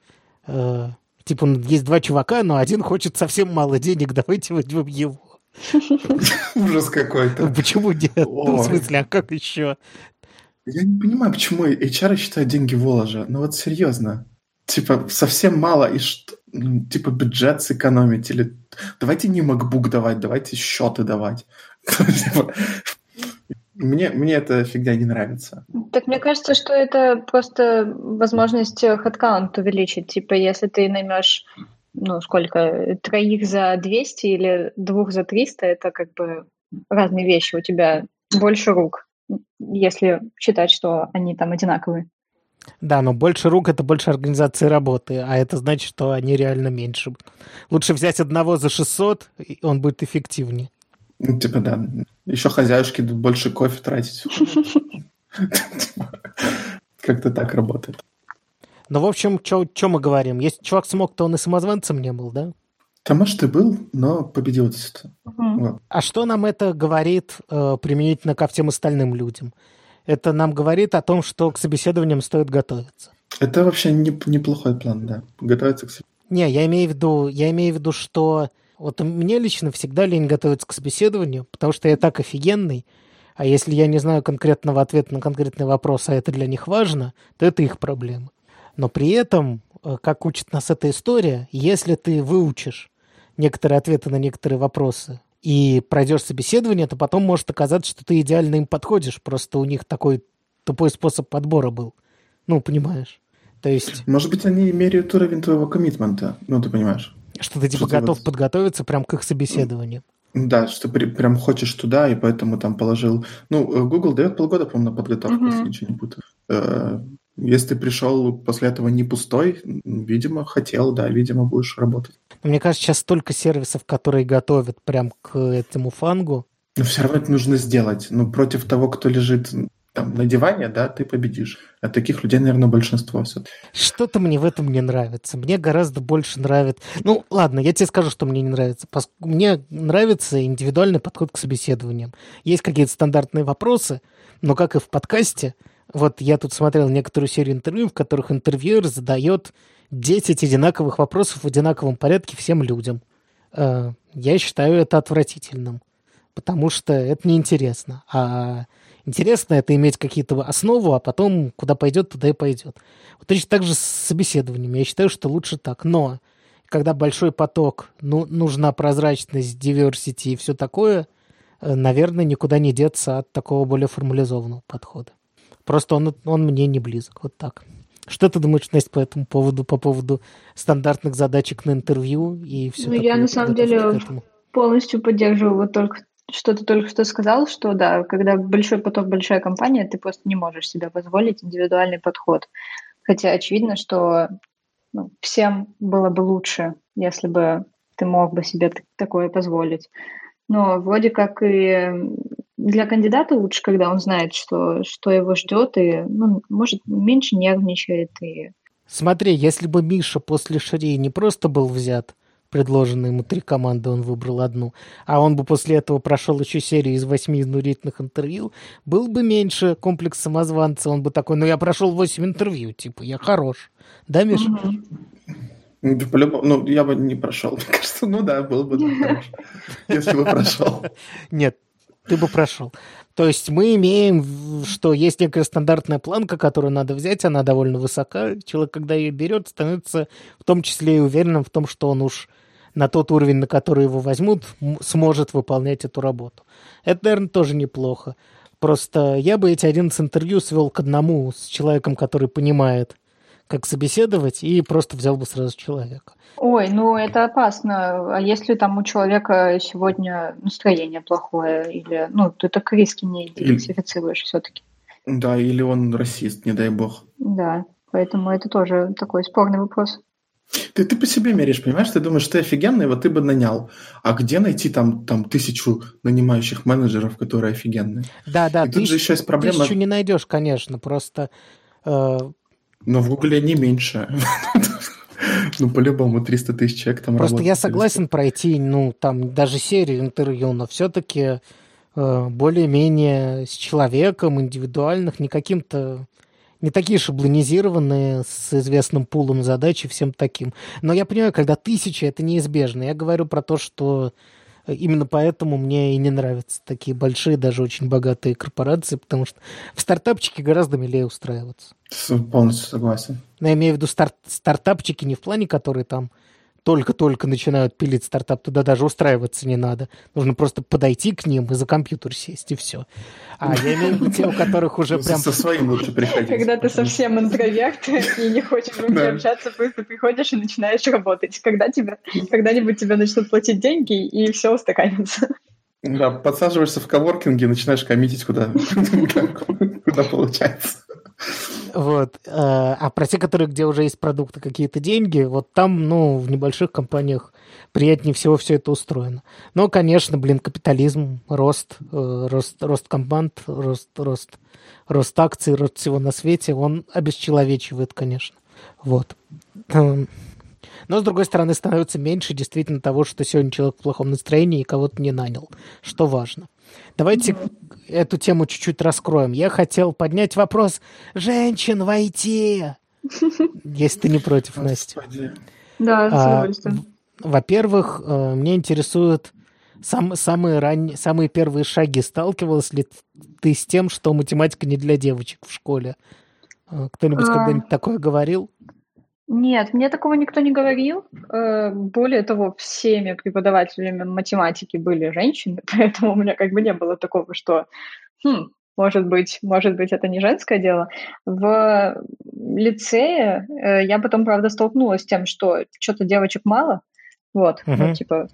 Speaker 1: э, типа, есть два чувака, но один хочет совсем мало денег, давайте возьмем его.
Speaker 2: Ужас какой-то.
Speaker 1: Ну, почему нет? Ну, в смысле, а как еще?
Speaker 2: Я не понимаю, почему HR считают деньги воложа. Ну вот серьезно. Типа, совсем мало, и что? Типа, бюджет сэкономить, или давайте не MacBook давать, давайте счеты давать. Мне, мне эта фигня не нравится.
Speaker 3: Так мне кажется, что это просто возможность headcount увеличить. Типа, если ты наймешь, ну, сколько, троих за 200 или двух за 300, это как бы разные вещи. У тебя больше рук, если считать, что они там одинаковые.
Speaker 1: Да, но больше рук — это больше организации работы, а это значит, что они реально меньше. Лучше взять одного за 600, и он будет эффективнее.
Speaker 2: Ну, типа, да. Еще хозяюшки больше кофе тратить. Как-то так работает.
Speaker 1: Ну, в общем, что мы говорим? Если чувак смог, то он и самозванцем не был, да?
Speaker 2: Да, может, и был, но победил это.
Speaker 1: Угу. А что нам это говорит э, применительно ко всем остальным людям? Это нам говорит о том, что к собеседованиям стоит готовиться.
Speaker 2: Это вообще не, неплохой план, да. Готовиться к
Speaker 1: собеседованию. Не, я имею в виду, я имею в виду, что вот мне лично всегда лень готовиться к собеседованию, потому что я так офигенный, а если я не знаю конкретного ответа на конкретный вопрос, а это для них важно, то это их проблема. Но при этом, э, как учит нас эта история, если ты выучишь некоторые ответы на некоторые вопросы и пройдешь собеседование, то потом может оказаться, что ты идеально им подходишь. Просто у них такой тупой способ подбора был. Ну, понимаешь? То есть...
Speaker 2: Может быть, они меряют уровень твоего коммитмента. Ну, ты понимаешь.
Speaker 1: Что ты типа что готов ты... подготовиться прям к их собеседованию.
Speaker 2: Да, что при, прям хочешь туда, и поэтому там положил... Ну, э, Google дает полгода, по-моему, на подготовку, mm-hmm. если ничего не путаю. Э, если ты пришел после этого не пустой, видимо, хотел, да, видимо, будешь работать.
Speaker 1: Мне кажется, сейчас столько сервисов, которые готовят прям к этому фангу.
Speaker 2: Но все равно это нужно сделать. Ну, против того, кто лежит там, на диване, да, ты победишь. А таких людей, наверное, большинство
Speaker 1: Что-то мне в этом не нравится. Мне гораздо больше нравится... Ну, ладно, я тебе скажу, что мне не нравится. Мне нравится индивидуальный подход к собеседованиям. Есть какие-то стандартные вопросы, но, как и в подкасте, вот я тут смотрел некоторую серию интервью, в которых интервьюер задает 10 одинаковых вопросов в одинаковом порядке всем людям. Э, я считаю это отвратительным, потому что это неинтересно. А Интересно это иметь какие-то основу, а потом куда пойдет, туда и пойдет. Вот точно так же с собеседованиями. Я считаю, что лучше так. Но когда большой поток, ну, нужна прозрачность, diversity и все такое, э, наверное, никуда не деться от такого более формализованного подхода. Просто он, он мне не близок. Вот так. Что ты думаешь, Настя, по этому поводу, по поводу стандартных задачек на интервью и все
Speaker 3: Ну, я на самом деле полностью поддерживаю вот только что ты только что сказал, что да, когда большой поток, большая компания, ты просто не можешь себе позволить индивидуальный подход. Хотя очевидно, что ну, всем было бы лучше, если бы ты мог бы себе такое позволить. Но вроде как и для кандидата лучше, когда он знает, что, что его ждет, и, ну, может, меньше нервничает. И...
Speaker 1: Смотри, если бы Миша после Шри не просто был взят, предложенные ему три команды, он выбрал одну, а он бы после этого прошел еще серию из восьми изнурительных интервью, был бы меньше комплекс самозванца, он бы такой, ну я прошел восемь интервью, типа, я хорош. Да, Миша?
Speaker 2: Ну, по-любому, ну, я бы не прошел, мне кажется, ну да, был бы хорош, если бы прошел.
Speaker 1: Нет, ты бы прошел. То есть мы имеем, что есть некая стандартная планка, которую надо взять, она довольно высока. Человек, когда ее берет, становится в том числе и уверенным в том, что он уж на тот уровень, на который его возьмут, сможет выполнять эту работу. Это, наверное, тоже неплохо. Просто я бы эти 11 интервью свел к одному с человеком, который понимает, как собеседовать, и просто взял бы сразу человека.
Speaker 3: Ой, ну это опасно. А если там у человека сегодня настроение плохое, или, ну, ты так риски не идентифицируешь или... все-таки.
Speaker 2: Да, или он расист, не дай бог.
Speaker 3: Да, поэтому это тоже такой спорный вопрос.
Speaker 2: Ты, ты по себе меряешь, понимаешь? Ты думаешь, ты офигенный, вот ты бы нанял. А где найти там, там тысячу нанимающих менеджеров, которые офигенные?
Speaker 1: Да, да.
Speaker 2: И тут же еще есть проблема...
Speaker 1: Тысячу не найдешь, конечно, просто... Э...
Speaker 2: Но в Гугле не меньше. Ну, по-любому, 300 тысяч человек там
Speaker 1: Просто я согласен пройти, ну, там, даже серию интервью, но все-таки э, более-менее с человеком, индивидуальных, не каким-то не такие шаблонизированные, с известным пулом задач и всем таким. Но я понимаю, когда тысяча, это неизбежно. Я говорю про то, что именно поэтому мне и не нравятся такие большие, даже очень богатые корпорации, потому что в стартапчике гораздо милее устраиваться.
Speaker 2: Полностью согласен.
Speaker 1: Но я имею в виду старт стартапчики не в плане, которые там только-только начинают пилить стартап, туда даже устраиваться не надо. Нужно просто подойти к ним и за компьютер сесть, и все. А я имею в виду те, у которых уже прям...
Speaker 2: Со своим лучше приходить.
Speaker 3: Когда ты совсем интроверт и не хочешь вообще общаться, просто приходишь и начинаешь работать. Когда тебе, когда-нибудь тебе начнут платить деньги, и все устаканится.
Speaker 2: Да, подсаживаешься в коворкинге, начинаешь коммитить куда, куда получается.
Speaker 1: Вот. Э, а про те, которые, где уже есть продукты, какие-то деньги, вот там, ну, в небольших компаниях приятнее всего все это устроено. Но, конечно, блин, капитализм, рост, э, рост, рост команд, рост, рост, рост акций, рост всего на свете, он обесчеловечивает, конечно. Вот. Эм, но, с другой стороны, становится меньше действительно того, что сегодня человек в плохом настроении и кого-то не нанял, что важно. Давайте эту тему чуть-чуть раскроем. Я хотел поднять вопрос женщин в IT. Если ты не против, Настя.
Speaker 3: Да, с а, удовольствием.
Speaker 1: Во-первых, э, мне интересуют сам, самые, ранние, самые первые шаги. Сталкивалась ли ты с тем, что математика не для девочек в школе? Э, кто-нибудь а... когда-нибудь такое говорил?
Speaker 3: Нет, мне такого никто не говорил. Э, более того, всеми преподавателями математики были женщины, поэтому у меня как бы не было такого, что хм, может быть, может быть, это не женское дело. В лицее э, я потом, правда, столкнулась с тем, что что-то девочек мало, вот, uh-huh. ну, типа,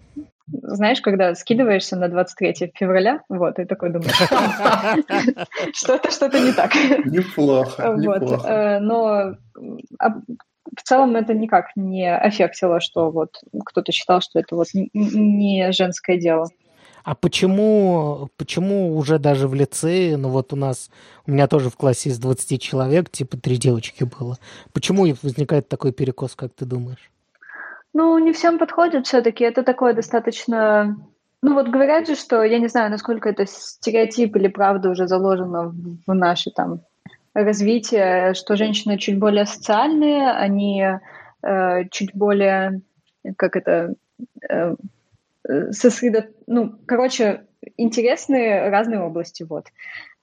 Speaker 3: знаешь, когда скидываешься на 23 февраля, вот, и такой думаешь, что-то, что-то не так.
Speaker 2: Неплохо, неплохо.
Speaker 3: Э, но а, в целом это никак не аффектило, что вот кто-то считал, что это вот не женское дело.
Speaker 1: А почему, почему уже даже в лицее, ну вот у нас, у меня тоже в классе из 20 человек, типа три девочки было. Почему возникает такой перекос, как ты думаешь?
Speaker 3: Ну, не всем подходит все-таки. Это такое достаточно... Ну, вот говорят же, что, я не знаю, насколько это стереотип или правда уже заложено в наше там развитие, что женщины чуть более социальные, они э, чуть более, как это, э, сосредо... ну, короче, интересные разные области, вот.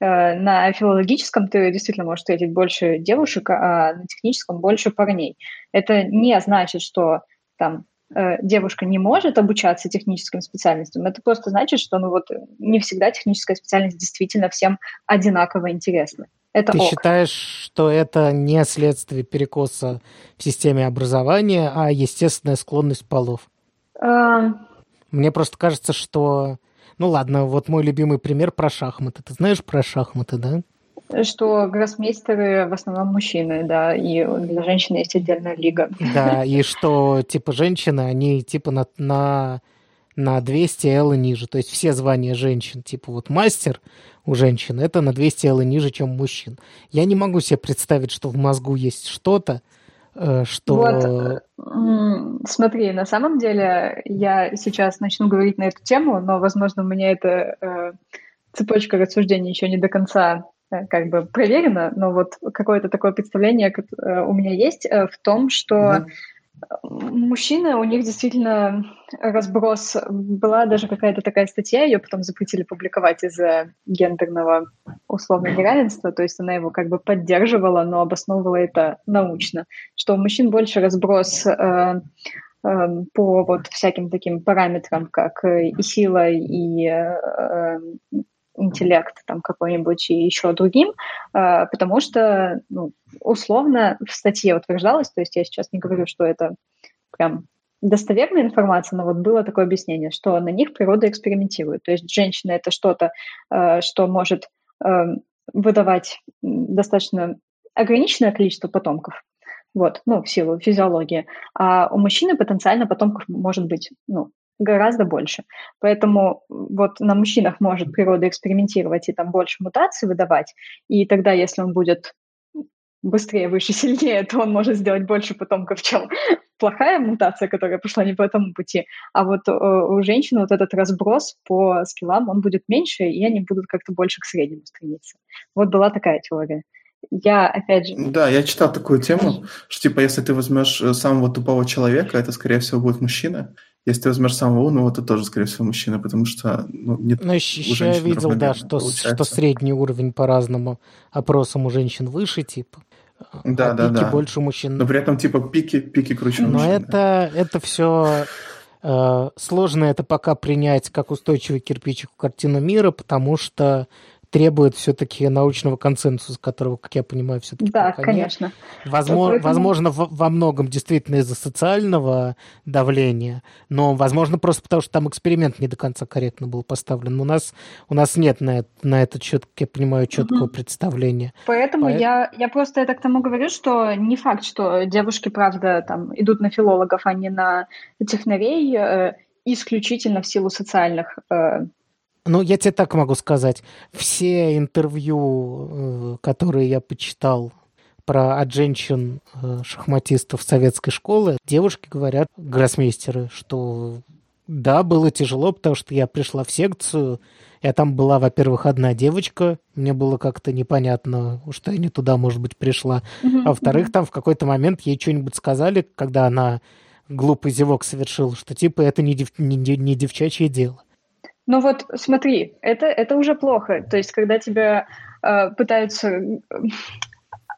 Speaker 3: Э, на филологическом ты действительно можешь встретить больше девушек, а на техническом больше парней. Это не значит, что там девушка не может обучаться техническим специальностям, это просто значит, что ну вот не всегда техническая специальность действительно всем одинаково интересна. Это
Speaker 1: Ты
Speaker 3: ок.
Speaker 1: считаешь, что это не следствие перекоса в системе образования, а естественная склонность полов?
Speaker 3: А...
Speaker 1: Мне просто кажется, что... Ну ладно, вот мой любимый пример про шахматы. Ты знаешь про шахматы, да?
Speaker 3: Что гроссмейстеры в основном мужчины, да, и для женщин есть отдельная лига.
Speaker 1: Да, и что, типа, женщины, они, типа, на, на, на 200 L ниже, то есть все звания женщин, типа, вот мастер у женщин, это на 200 L ниже, чем мужчин. Я не могу себе представить, что в мозгу есть что-то, э, что...
Speaker 3: Вот, смотри, на самом деле я сейчас начну говорить на эту тему, но, возможно, у меня эта э, цепочка рассуждений еще не до конца как бы проверено, но вот какое-то такое представление э, у меня есть э, в том, что mm мужчины, у них действительно разброс. Была даже какая-то такая статья, ее потом запретили публиковать из-за гендерного условно неравенства, то есть она его как бы поддерживала, но обосновывала это научно, что у мужчин больше разброс э, э, по вот всяким таким параметрам, как и сила, и э, интеллект там какой-нибудь и еще другим, а, потому что ну, условно в статье утверждалось, то есть я сейчас не говорю, что это прям достоверная информация, но вот было такое объяснение, что на них природа экспериментирует. То есть женщина это что-то, а, что может а, выдавать достаточно ограниченное количество потомков, вот, ну, в силу физиологии, а у мужчины потенциально потомков может быть, ну, гораздо больше. Поэтому вот на мужчинах может природа экспериментировать и там больше мутаций выдавать, и тогда, если он будет быстрее, выше, сильнее, то он может сделать больше потомков, чем плохая мутация, которая пошла не по этому пути. А вот э, у женщины вот этот разброс по скиллам, он будет меньше, и они будут как-то больше к среднему стремиться. Вот была такая теория. Я, опять же...
Speaker 2: Да, я читал такую тему, что, типа, если ты возьмешь э, самого тупого человека, это, скорее всего, будет мужчина, если ты возьмешь самого умного, то тоже, скорее всего, мужчина, потому что ну,
Speaker 1: нет. Ну, еще, еще я видел, да, что, что средний уровень по разным опросам у женщин выше, типа.
Speaker 2: Да, а да,
Speaker 1: пики
Speaker 2: да.
Speaker 1: больше мужчин.
Speaker 2: Но при этом, типа, пики, пики круче
Speaker 1: Но
Speaker 2: мужчин.
Speaker 1: это, да. это все э, сложно это пока принять как устойчивый кирпичик в картину мира, потому что требует все-таки научного консенсуса, которого, как я понимаю, все-таки
Speaker 3: Да, конечно.
Speaker 1: Возможно, Поэтому... возможно во, во многом действительно из-за социального давления, но, возможно, просто потому, что там эксперимент не до конца корректно был поставлен. У нас, у нас нет на, на этот счет, как я понимаю, четкого угу. представления.
Speaker 3: Поэтому По... я, я просто это к тому говорю, что не факт, что девушки, правда, там идут на филологов, а не на технарей, э, исключительно в силу социальных э,
Speaker 1: ну, я тебе так могу сказать. Все интервью, э, которые я почитал про от женщин э, шахматистов советской школы, девушки говорят, гроссмейстеры, что да, было тяжело, потому что я пришла в секцию, я там была, во-первых, одна девочка, мне было как-то непонятно, что я не туда, может быть, пришла. А во-вторых, там в какой-то момент ей что-нибудь сказали, когда она глупый зевок совершила, что типа это не, дев, не, не девчачье дело.
Speaker 3: Ну вот смотри, это, это уже плохо. То есть, когда тебя э, пытаются э,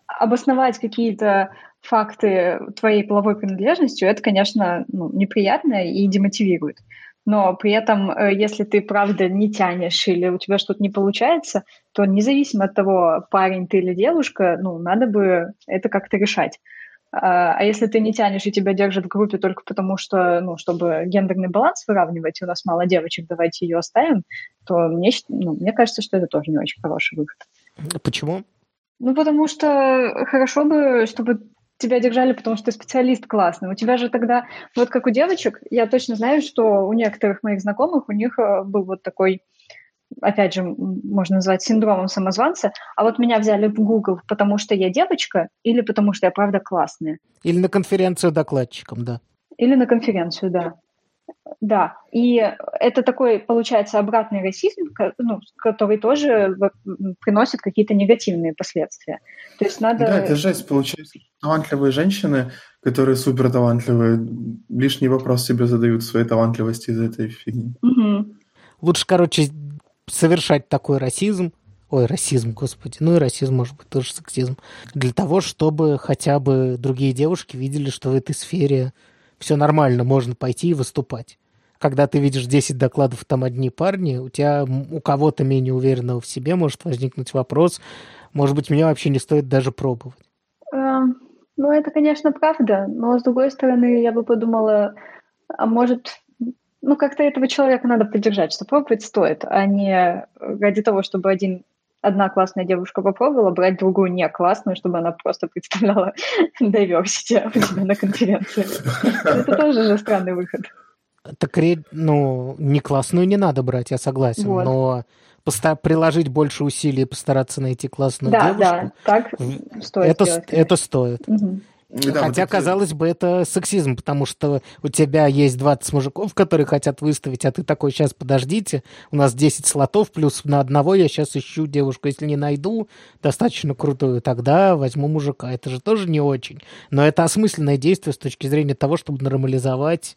Speaker 3: обосновать какие-то факты твоей половой принадлежностью, это, конечно, ну, неприятно и демотивирует. Но при этом, э, если ты правда не тянешь или у тебя что-то не получается, то независимо от того, парень ты или девушка, ну, надо бы это как-то решать. А, а если ты не тянешь и тебя держат в группе только потому, что, ну, чтобы гендерный баланс выравнивать, у нас мало девочек, давайте ее оставим, то мне, ну, мне кажется, что это тоже не очень хороший выход.
Speaker 1: Почему?
Speaker 3: Ну, потому что хорошо бы, чтобы тебя держали, потому что ты специалист классный. У тебя же тогда, вот как у девочек, я точно знаю, что у некоторых моих знакомых, у них э, был вот такой опять же, можно назвать синдромом самозванца, а вот меня взяли в Google, потому что я девочка или потому что я правда классная.
Speaker 1: Или на конференцию докладчиком, да.
Speaker 3: Или на конференцию, да. Да, и это такой, получается, обратный расизм, ну, который тоже приносит какие-то негативные последствия. То есть надо...
Speaker 2: Да, это жесть, получается. Талантливые женщины, которые супер талантливые, лишний вопрос себе задают своей талантливости из этой фигни.
Speaker 3: Угу.
Speaker 1: Лучше, короче, совершать такой расизм, ой, расизм, господи, ну и расизм, может быть, тоже сексизм, для того, чтобы хотя бы другие девушки видели, что в этой сфере все нормально, можно пойти и выступать. Когда ты видишь 10 докладов, там одни парни, у тебя у кого-то менее уверенного в себе может возникнуть вопрос, может быть, мне вообще не стоит даже пробовать.
Speaker 3: Эм, ну, это, конечно, правда, но, с другой стороны, я бы подумала, а может, ну, как-то этого человека надо поддержать, что пробовать стоит, а не ради того, чтобы один одна классная девушка попробовала, брать другую не классную, чтобы она просто представляла diversity у тебя на конференции. Это тоже же странный выход.
Speaker 1: Так, ну, не классную не надо брать, я согласен, вот. но поста- приложить больше усилий и постараться найти классную
Speaker 3: да,
Speaker 1: девушку.
Speaker 3: Да, так стоит
Speaker 1: это, это стоит.
Speaker 3: Угу.
Speaker 1: Да, Хотя, вот казалось бы, это сексизм, потому что у тебя есть 20 мужиков, которые хотят выставить, а ты такой, сейчас подождите, у нас 10 слотов, плюс на одного я сейчас ищу девушку. Если не найду достаточно крутую, тогда возьму мужика. Это же тоже не очень. Но это осмысленное действие с точки зрения того, чтобы нормализовать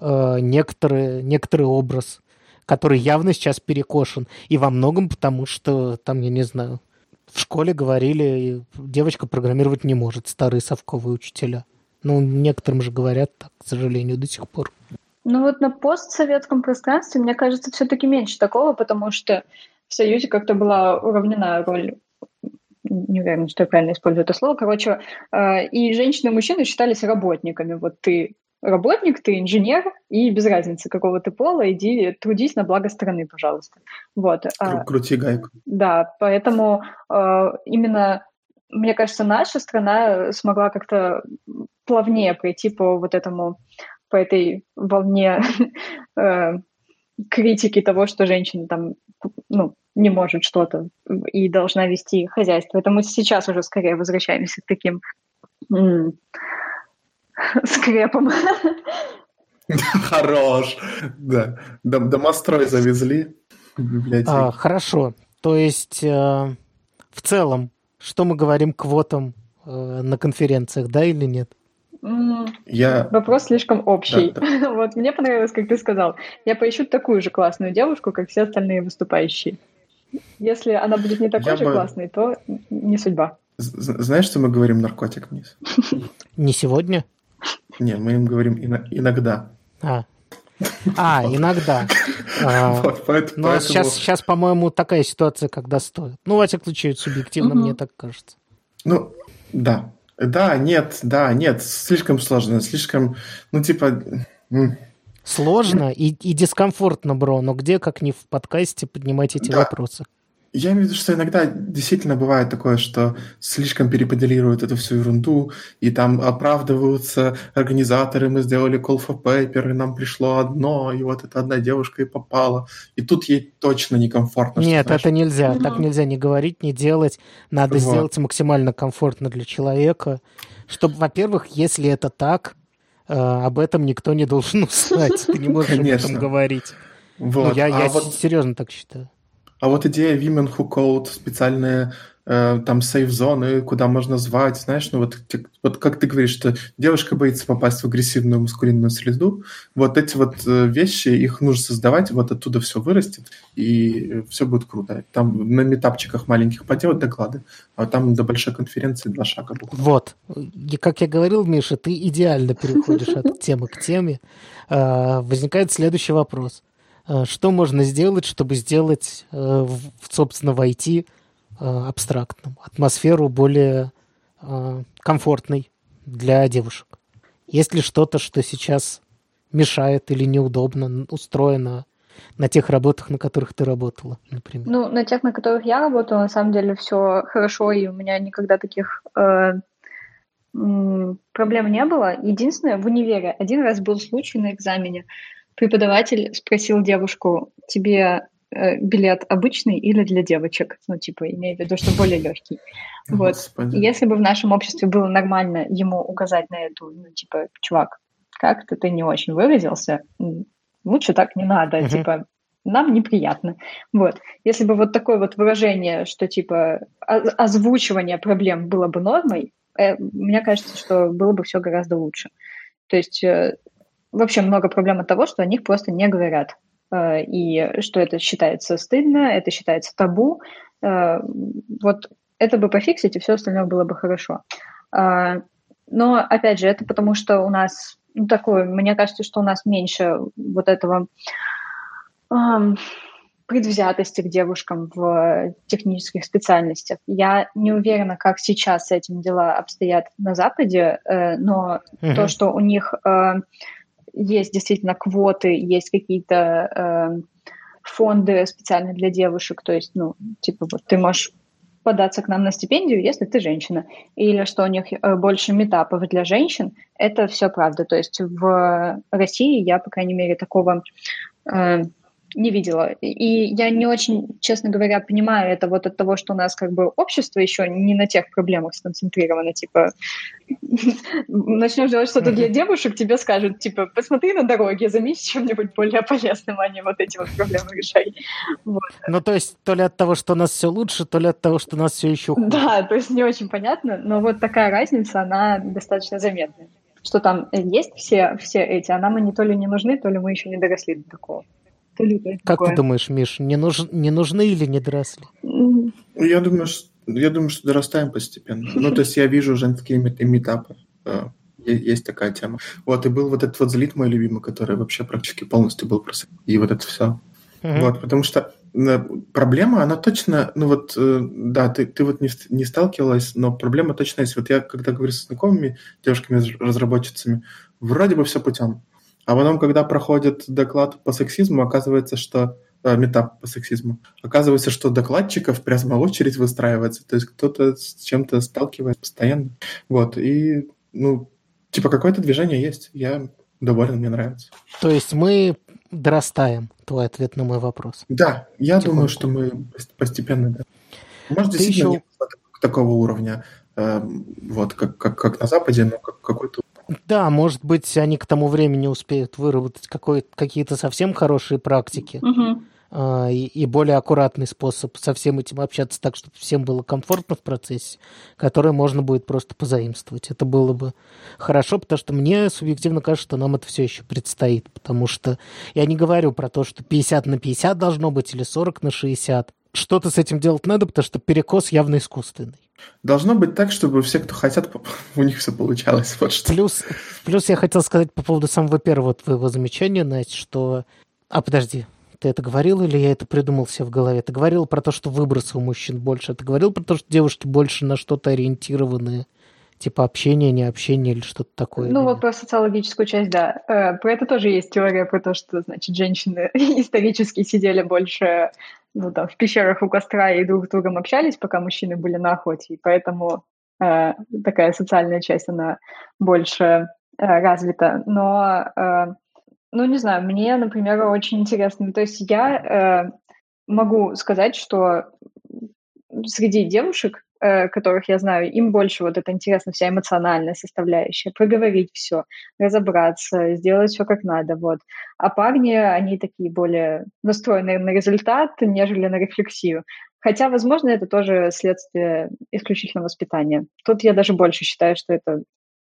Speaker 1: э, некоторый, некоторый образ, который явно сейчас перекошен. И во многом потому, что там, я не знаю, в школе говорили, девочка программировать не может, старые совковые учителя. Ну, некоторым же говорят так, к сожалению, до сих пор.
Speaker 3: Ну вот на постсоветском пространстве, мне кажется, все-таки меньше такого, потому что в Союзе как-то была уравнена роль не уверена, что я правильно использую это слово. Короче, э, и женщины и мужчины считались работниками. Вот ты работник, ты инженер, и без разницы, какого ты пола, иди трудись на благо страны, пожалуйста. Вот.
Speaker 2: А, крути гайку.
Speaker 3: Да, поэтому э, именно, мне кажется, наша страна смогла как-то плавнее пройти по вот этому, по этой волне э, критики того, что женщина там, ну, не может что-то и должна вести хозяйство. Это мы сейчас уже скорее возвращаемся к таким скрепом.
Speaker 2: Хорош. Да. Домострой завезли.
Speaker 1: А, хорошо. То есть э, в целом, что мы говорим квотам э, на конференциях, да или нет?
Speaker 2: Я...
Speaker 3: Вопрос слишком общий. Да, да. вот мне понравилось, как ты сказал. Я поищу такую же классную девушку, как все остальные выступающие. Если она будет не такой Я же бы... классной, то не судьба.
Speaker 2: Знаешь, что мы говорим наркотик вниз?
Speaker 1: Не сегодня?
Speaker 2: Не, мы им говорим иногда.
Speaker 1: А, а иногда. А, Но поэтому... сейчас, сейчас, по-моему, такая ситуация, когда стоит. Ну, во всяком случае, субъективно, мне так кажется.
Speaker 2: Ну, да. Да, нет, да, нет, слишком сложно, слишком, ну, типа...
Speaker 1: Сложно и, и дискомфортно, бро, но где, как не в подкасте, поднимать эти да. вопросы?
Speaker 2: Я имею в виду, что иногда действительно бывает такое, что слишком переподелируют эту всю ерунду, и там оправдываются организаторы, мы сделали call for paper, и нам пришло одно, и вот эта одна девушка и попала. И тут ей точно некомфортно.
Speaker 1: Нет, это нельзя. Так нельзя не говорить, не делать. Надо вот. сделать максимально комфортно для человека, чтобы, во-первых, если это так, э, об этом никто не должен узнать. Ты не можешь об этом говорить. Вот. Ну, я, а я вот... серьезно так считаю.
Speaker 2: А вот идея Women Who Code, специальные э, там сейф-зоны, куда можно звать, знаешь, ну вот, вот как ты говоришь, что девушка боится попасть в агрессивную маскулинную среду, вот эти вот э, вещи, их нужно создавать, вот оттуда все вырастет, и все будет круто. Там на метапчиках маленьких поделать доклады, а там до большой конференции два шага.
Speaker 1: Будет. Вот. И, как я говорил, Миша, ты идеально переходишь от темы к теме. А, возникает следующий вопрос – Э, что можно сделать, чтобы сделать, э, собственно, в IT э, абстрактным, атмосферу более комфортной для девушек? Есть ли что-то, что сейчас мешает или неудобно устроено на тех работах, на которых ты работала, например?
Speaker 3: Ну, на тех, на которых я работала, на самом деле все хорошо, и у меня никогда таких э, проблем не было. Единственное, в универе один раз был случай на экзамене. Преподаватель спросил девушку, тебе э, билет обычный или для девочек? Ну, типа, имея в виду, что более легкий. Вот. Если бы в нашем обществе было нормально ему указать на эту, ну, типа, чувак, как-то ты не очень выразился, лучше так не надо, uh-huh. типа, нам неприятно. Вот. Если бы вот такое вот выражение, что типа озвучивание проблем было бы нормой, э, мне кажется, что было бы все гораздо лучше. То есть э, вообще много проблем от того, что о них просто не говорят. Э, и что это считается стыдно, это считается табу. Э, вот это бы пофиксить, и все остальное было бы хорошо. Э, но, опять же, это потому, что у нас ну, такое, мне кажется, что у нас меньше вот этого эм, предвзятости к девушкам в технических специальностях. Я не уверена, как сейчас с этим дела обстоят на Западе, э, но uh-huh. то, что у них э, есть действительно квоты, есть какие-то э, фонды специально для девушек, то есть, ну, типа вот ты можешь податься к нам на стипендию, если ты женщина. Или что у них э, больше метапов для женщин, это все правда. То есть в России я, по крайней мере, такого э, не видела. И я не очень, честно говоря, понимаю это вот от того, что у нас как бы общество еще не на тех проблемах сконцентрировано, типа начнешь делать что-то для девушек, тебе скажут, типа, посмотри на дороге, займись чем-нибудь более полезным, а не вот эти вот проблемы решай.
Speaker 1: Вот. Ну, то есть, то ли от того, что у нас все лучше, то ли от того, что у нас все еще хуже.
Speaker 3: Да, то есть не очень понятно, но вот такая разница, она достаточно заметная что там есть все, все эти, а нам они то ли не нужны, то ли мы еще не доросли до такого.
Speaker 1: Как ты думаешь, Миш, не, нуж... не нужны или не доросли?
Speaker 2: Я думаю, что, я думаю, что дорастаем постепенно. Ну, то есть я вижу женские метапы. Э, есть такая тема. Вот, и был вот этот вот злит мой любимый, который вообще практически полностью был просто... И вот это все. Вот, потому что э, проблема, она точно, ну вот, э, да, ты, ты вот не, не сталкивалась, но проблема точно есть. Вот я, когда говорю с знакомыми девушками-разработчицами, вроде бы все путем. А потом, когда проходит доклад по сексизму, оказывается, что э, метап по сексизму. Оказывается, что докладчиков прямо очередь выстраивается, то есть кто-то с чем-то сталкивается постоянно. Вот, и, ну, типа какое-то движение есть, я доволен, мне нравится.
Speaker 1: То есть мы дорастаем, твой ответ на мой вопрос.
Speaker 2: Да, я Тихонько. думаю, что мы постепенно, да. Может, Ты действительно еще... нет такого уровня, э, вот, как, как, как на Западе, но как, какой-то
Speaker 1: да, может быть, они к тому времени успеют выработать какие-то совсем хорошие практики
Speaker 3: угу.
Speaker 1: э, и, и более аккуратный способ со всем этим общаться так, чтобы всем было комфортно в процессе, который можно будет просто позаимствовать. Это было бы хорошо, потому что мне субъективно кажется, что нам это все еще предстоит, потому что я не говорю про то, что 50 на 50 должно быть или 40 на 60. Что-то с этим делать надо, потому что перекос явно искусственный.
Speaker 2: Должно быть так, чтобы все, кто хотят, у них все получалось. Вот что.
Speaker 1: Плюс, плюс я хотел сказать по поводу самого первого твоего замечания, Настя, что... А, подожди, ты это говорил или я это придумал себе в голове? Ты говорил про то, что выбросы у мужчин больше. Ты говорил про то, что девушки больше на что-то ориентированы, типа общение, не общение или что-то такое?
Speaker 3: Ну, вот про социологическую часть, да. Э, про это тоже есть теория про то, что, значит, женщины исторически сидели больше ну, там, в пещерах у костра и друг с другом общались, пока мужчины были на охоте, и поэтому э, такая социальная часть, она больше э, развита. Но, э, ну, не знаю, мне, например, очень интересно. То есть я э, могу сказать, что среди девушек которых я знаю, им больше вот это интересно, вся эмоциональная составляющая, проговорить все, разобраться, сделать все как надо, вот. А парни, они такие более настроенные на результат, нежели на рефлексию. Хотя, возможно, это тоже следствие исключительно воспитания. Тут я даже больше считаю, что это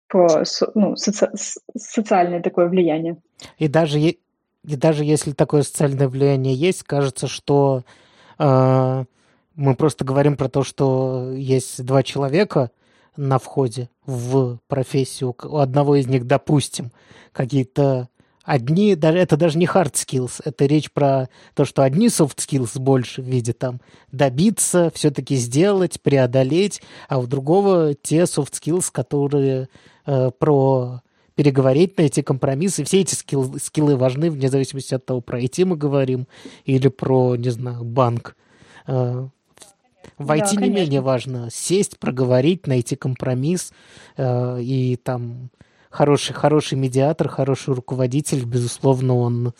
Speaker 3: про ну, соци социальное такое влияние.
Speaker 1: И даже, и даже если такое социальное влияние есть, кажется, что э, мы просто говорим про то, что есть два человека на входе в профессию. У одного из них, допустим, какие-то одни, даже это даже не hard skills, это речь про то, что одни soft skills больше в виде там добиться, все-таки сделать, преодолеть, а у другого те soft skills, которые э, про переговорить, найти компромиссы. Все эти скилл, скиллы важны, вне зависимости от того, про IT мы говорим или про, не знаю, банк. Э, в IT да, не менее важно сесть, проговорить, найти компромисс э, и там хороший, хороший медиатор, хороший руководитель, безусловно, он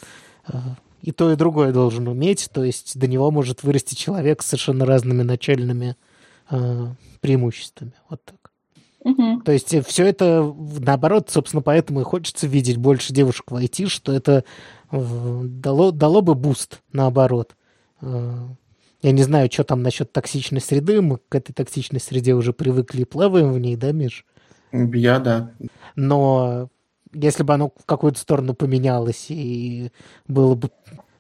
Speaker 1: э, и то, и другое должен уметь. То есть до него может вырасти человек с совершенно разными начальными э, преимуществами. Вот так. Угу. То есть все это, наоборот, собственно, поэтому и хочется видеть больше девушек в IT, что это э, дало, дало бы буст, наоборот. Я не знаю, что там насчет токсичной среды. Мы к этой токсичной среде уже привыкли и плаваем в ней, да, Миш?
Speaker 2: Я, да.
Speaker 1: Но если бы оно в какую-то сторону поменялось и было бы,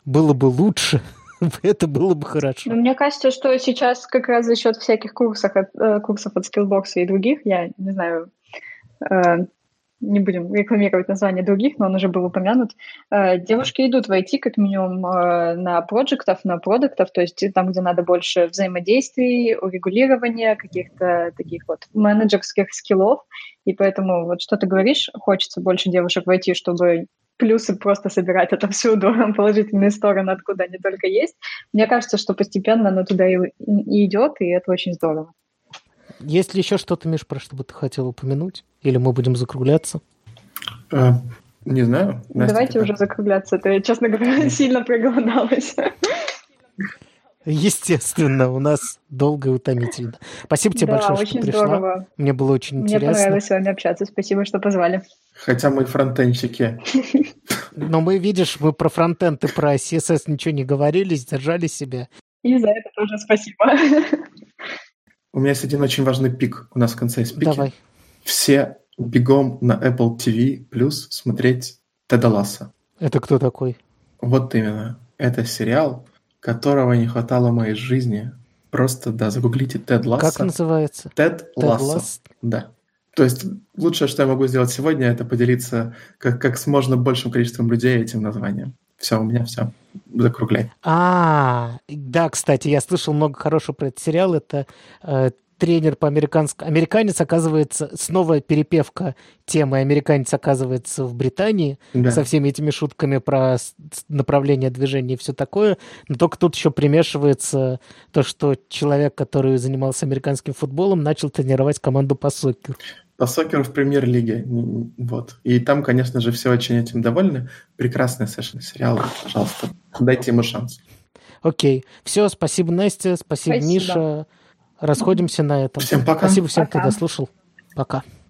Speaker 1: было бы лучше, это было бы хорошо.
Speaker 3: Но мне кажется, что сейчас как раз за счет всяких курсов от, э, курсов от Skillbox и других, я не знаю, э, не будем рекламировать название других, но он уже был упомянут, э, девушки идут в IT как минимум э, на проектов, на продуктов, то есть там, где надо больше взаимодействий, урегулирования, каких-то таких вот менеджерских скиллов, и поэтому вот что ты говоришь, хочется больше девушек в IT, чтобы плюсы просто собирать отовсюду, положительные стороны, откуда они только есть. Мне кажется, что постепенно оно туда и идет, и это очень здорово.
Speaker 1: Есть ли еще что-то, Миш, про что бы ты хотел упомянуть? Или мы будем закругляться?
Speaker 2: А, не знаю.
Speaker 3: Настя, Давайте уже закругляться. То я, честно говоря, сильно проголодалась.
Speaker 1: Естественно, у нас долго и утомительно. Спасибо тебе
Speaker 3: да,
Speaker 1: большое,
Speaker 3: очень
Speaker 1: что пришла.
Speaker 3: Здорово.
Speaker 1: Мне было очень
Speaker 3: Мне
Speaker 1: интересно. Мне
Speaker 3: понравилось с вами общаться. Спасибо, что позвали.
Speaker 2: Хотя мы фронтенщики.
Speaker 1: Но мы, видишь, мы про фронтенд и про CSS ничего не говорили, сдержали себя.
Speaker 3: И за это тоже спасибо.
Speaker 2: У меня есть один очень важный пик. У нас в конце есть пики.
Speaker 1: Давай.
Speaker 2: Все бегом на Apple TV Plus смотреть Теда Ласса.
Speaker 1: Это кто такой?
Speaker 2: Вот именно. Это сериал, которого не хватало в моей жизни. Просто, да, загуглите Тед Ласса.
Speaker 1: Как называется?
Speaker 2: Тед, Тед Ласса. Ласс? Да. То есть лучшее, что я могу сделать сегодня, это поделиться как, как с можно большим количеством людей этим названием. Все, у меня все. Закругляй.
Speaker 1: А, да, кстати, я слышал много хорошего про этот сериал. Это э, тренер по американскому... Американец, оказывается, снова перепевка темы. Американец оказывается в Британии да. со всеми этими шутками про направление движения и все такое. Но только тут еще примешивается то, что человек, который занимался американским футболом, начал тренировать команду по сокеру.
Speaker 2: По сокеру в премьер-лиге. Вот. И там, конечно же, все очень этим довольны. Прекрасный совершенно сериал. Пожалуйста, дайте ему шанс.
Speaker 1: Окей. Все, спасибо, Настя, спасибо, спасибо. Миша. Расходимся на этом.
Speaker 2: Всем пока.
Speaker 1: Спасибо всем,
Speaker 3: пока.
Speaker 1: кто дослушал. Пока.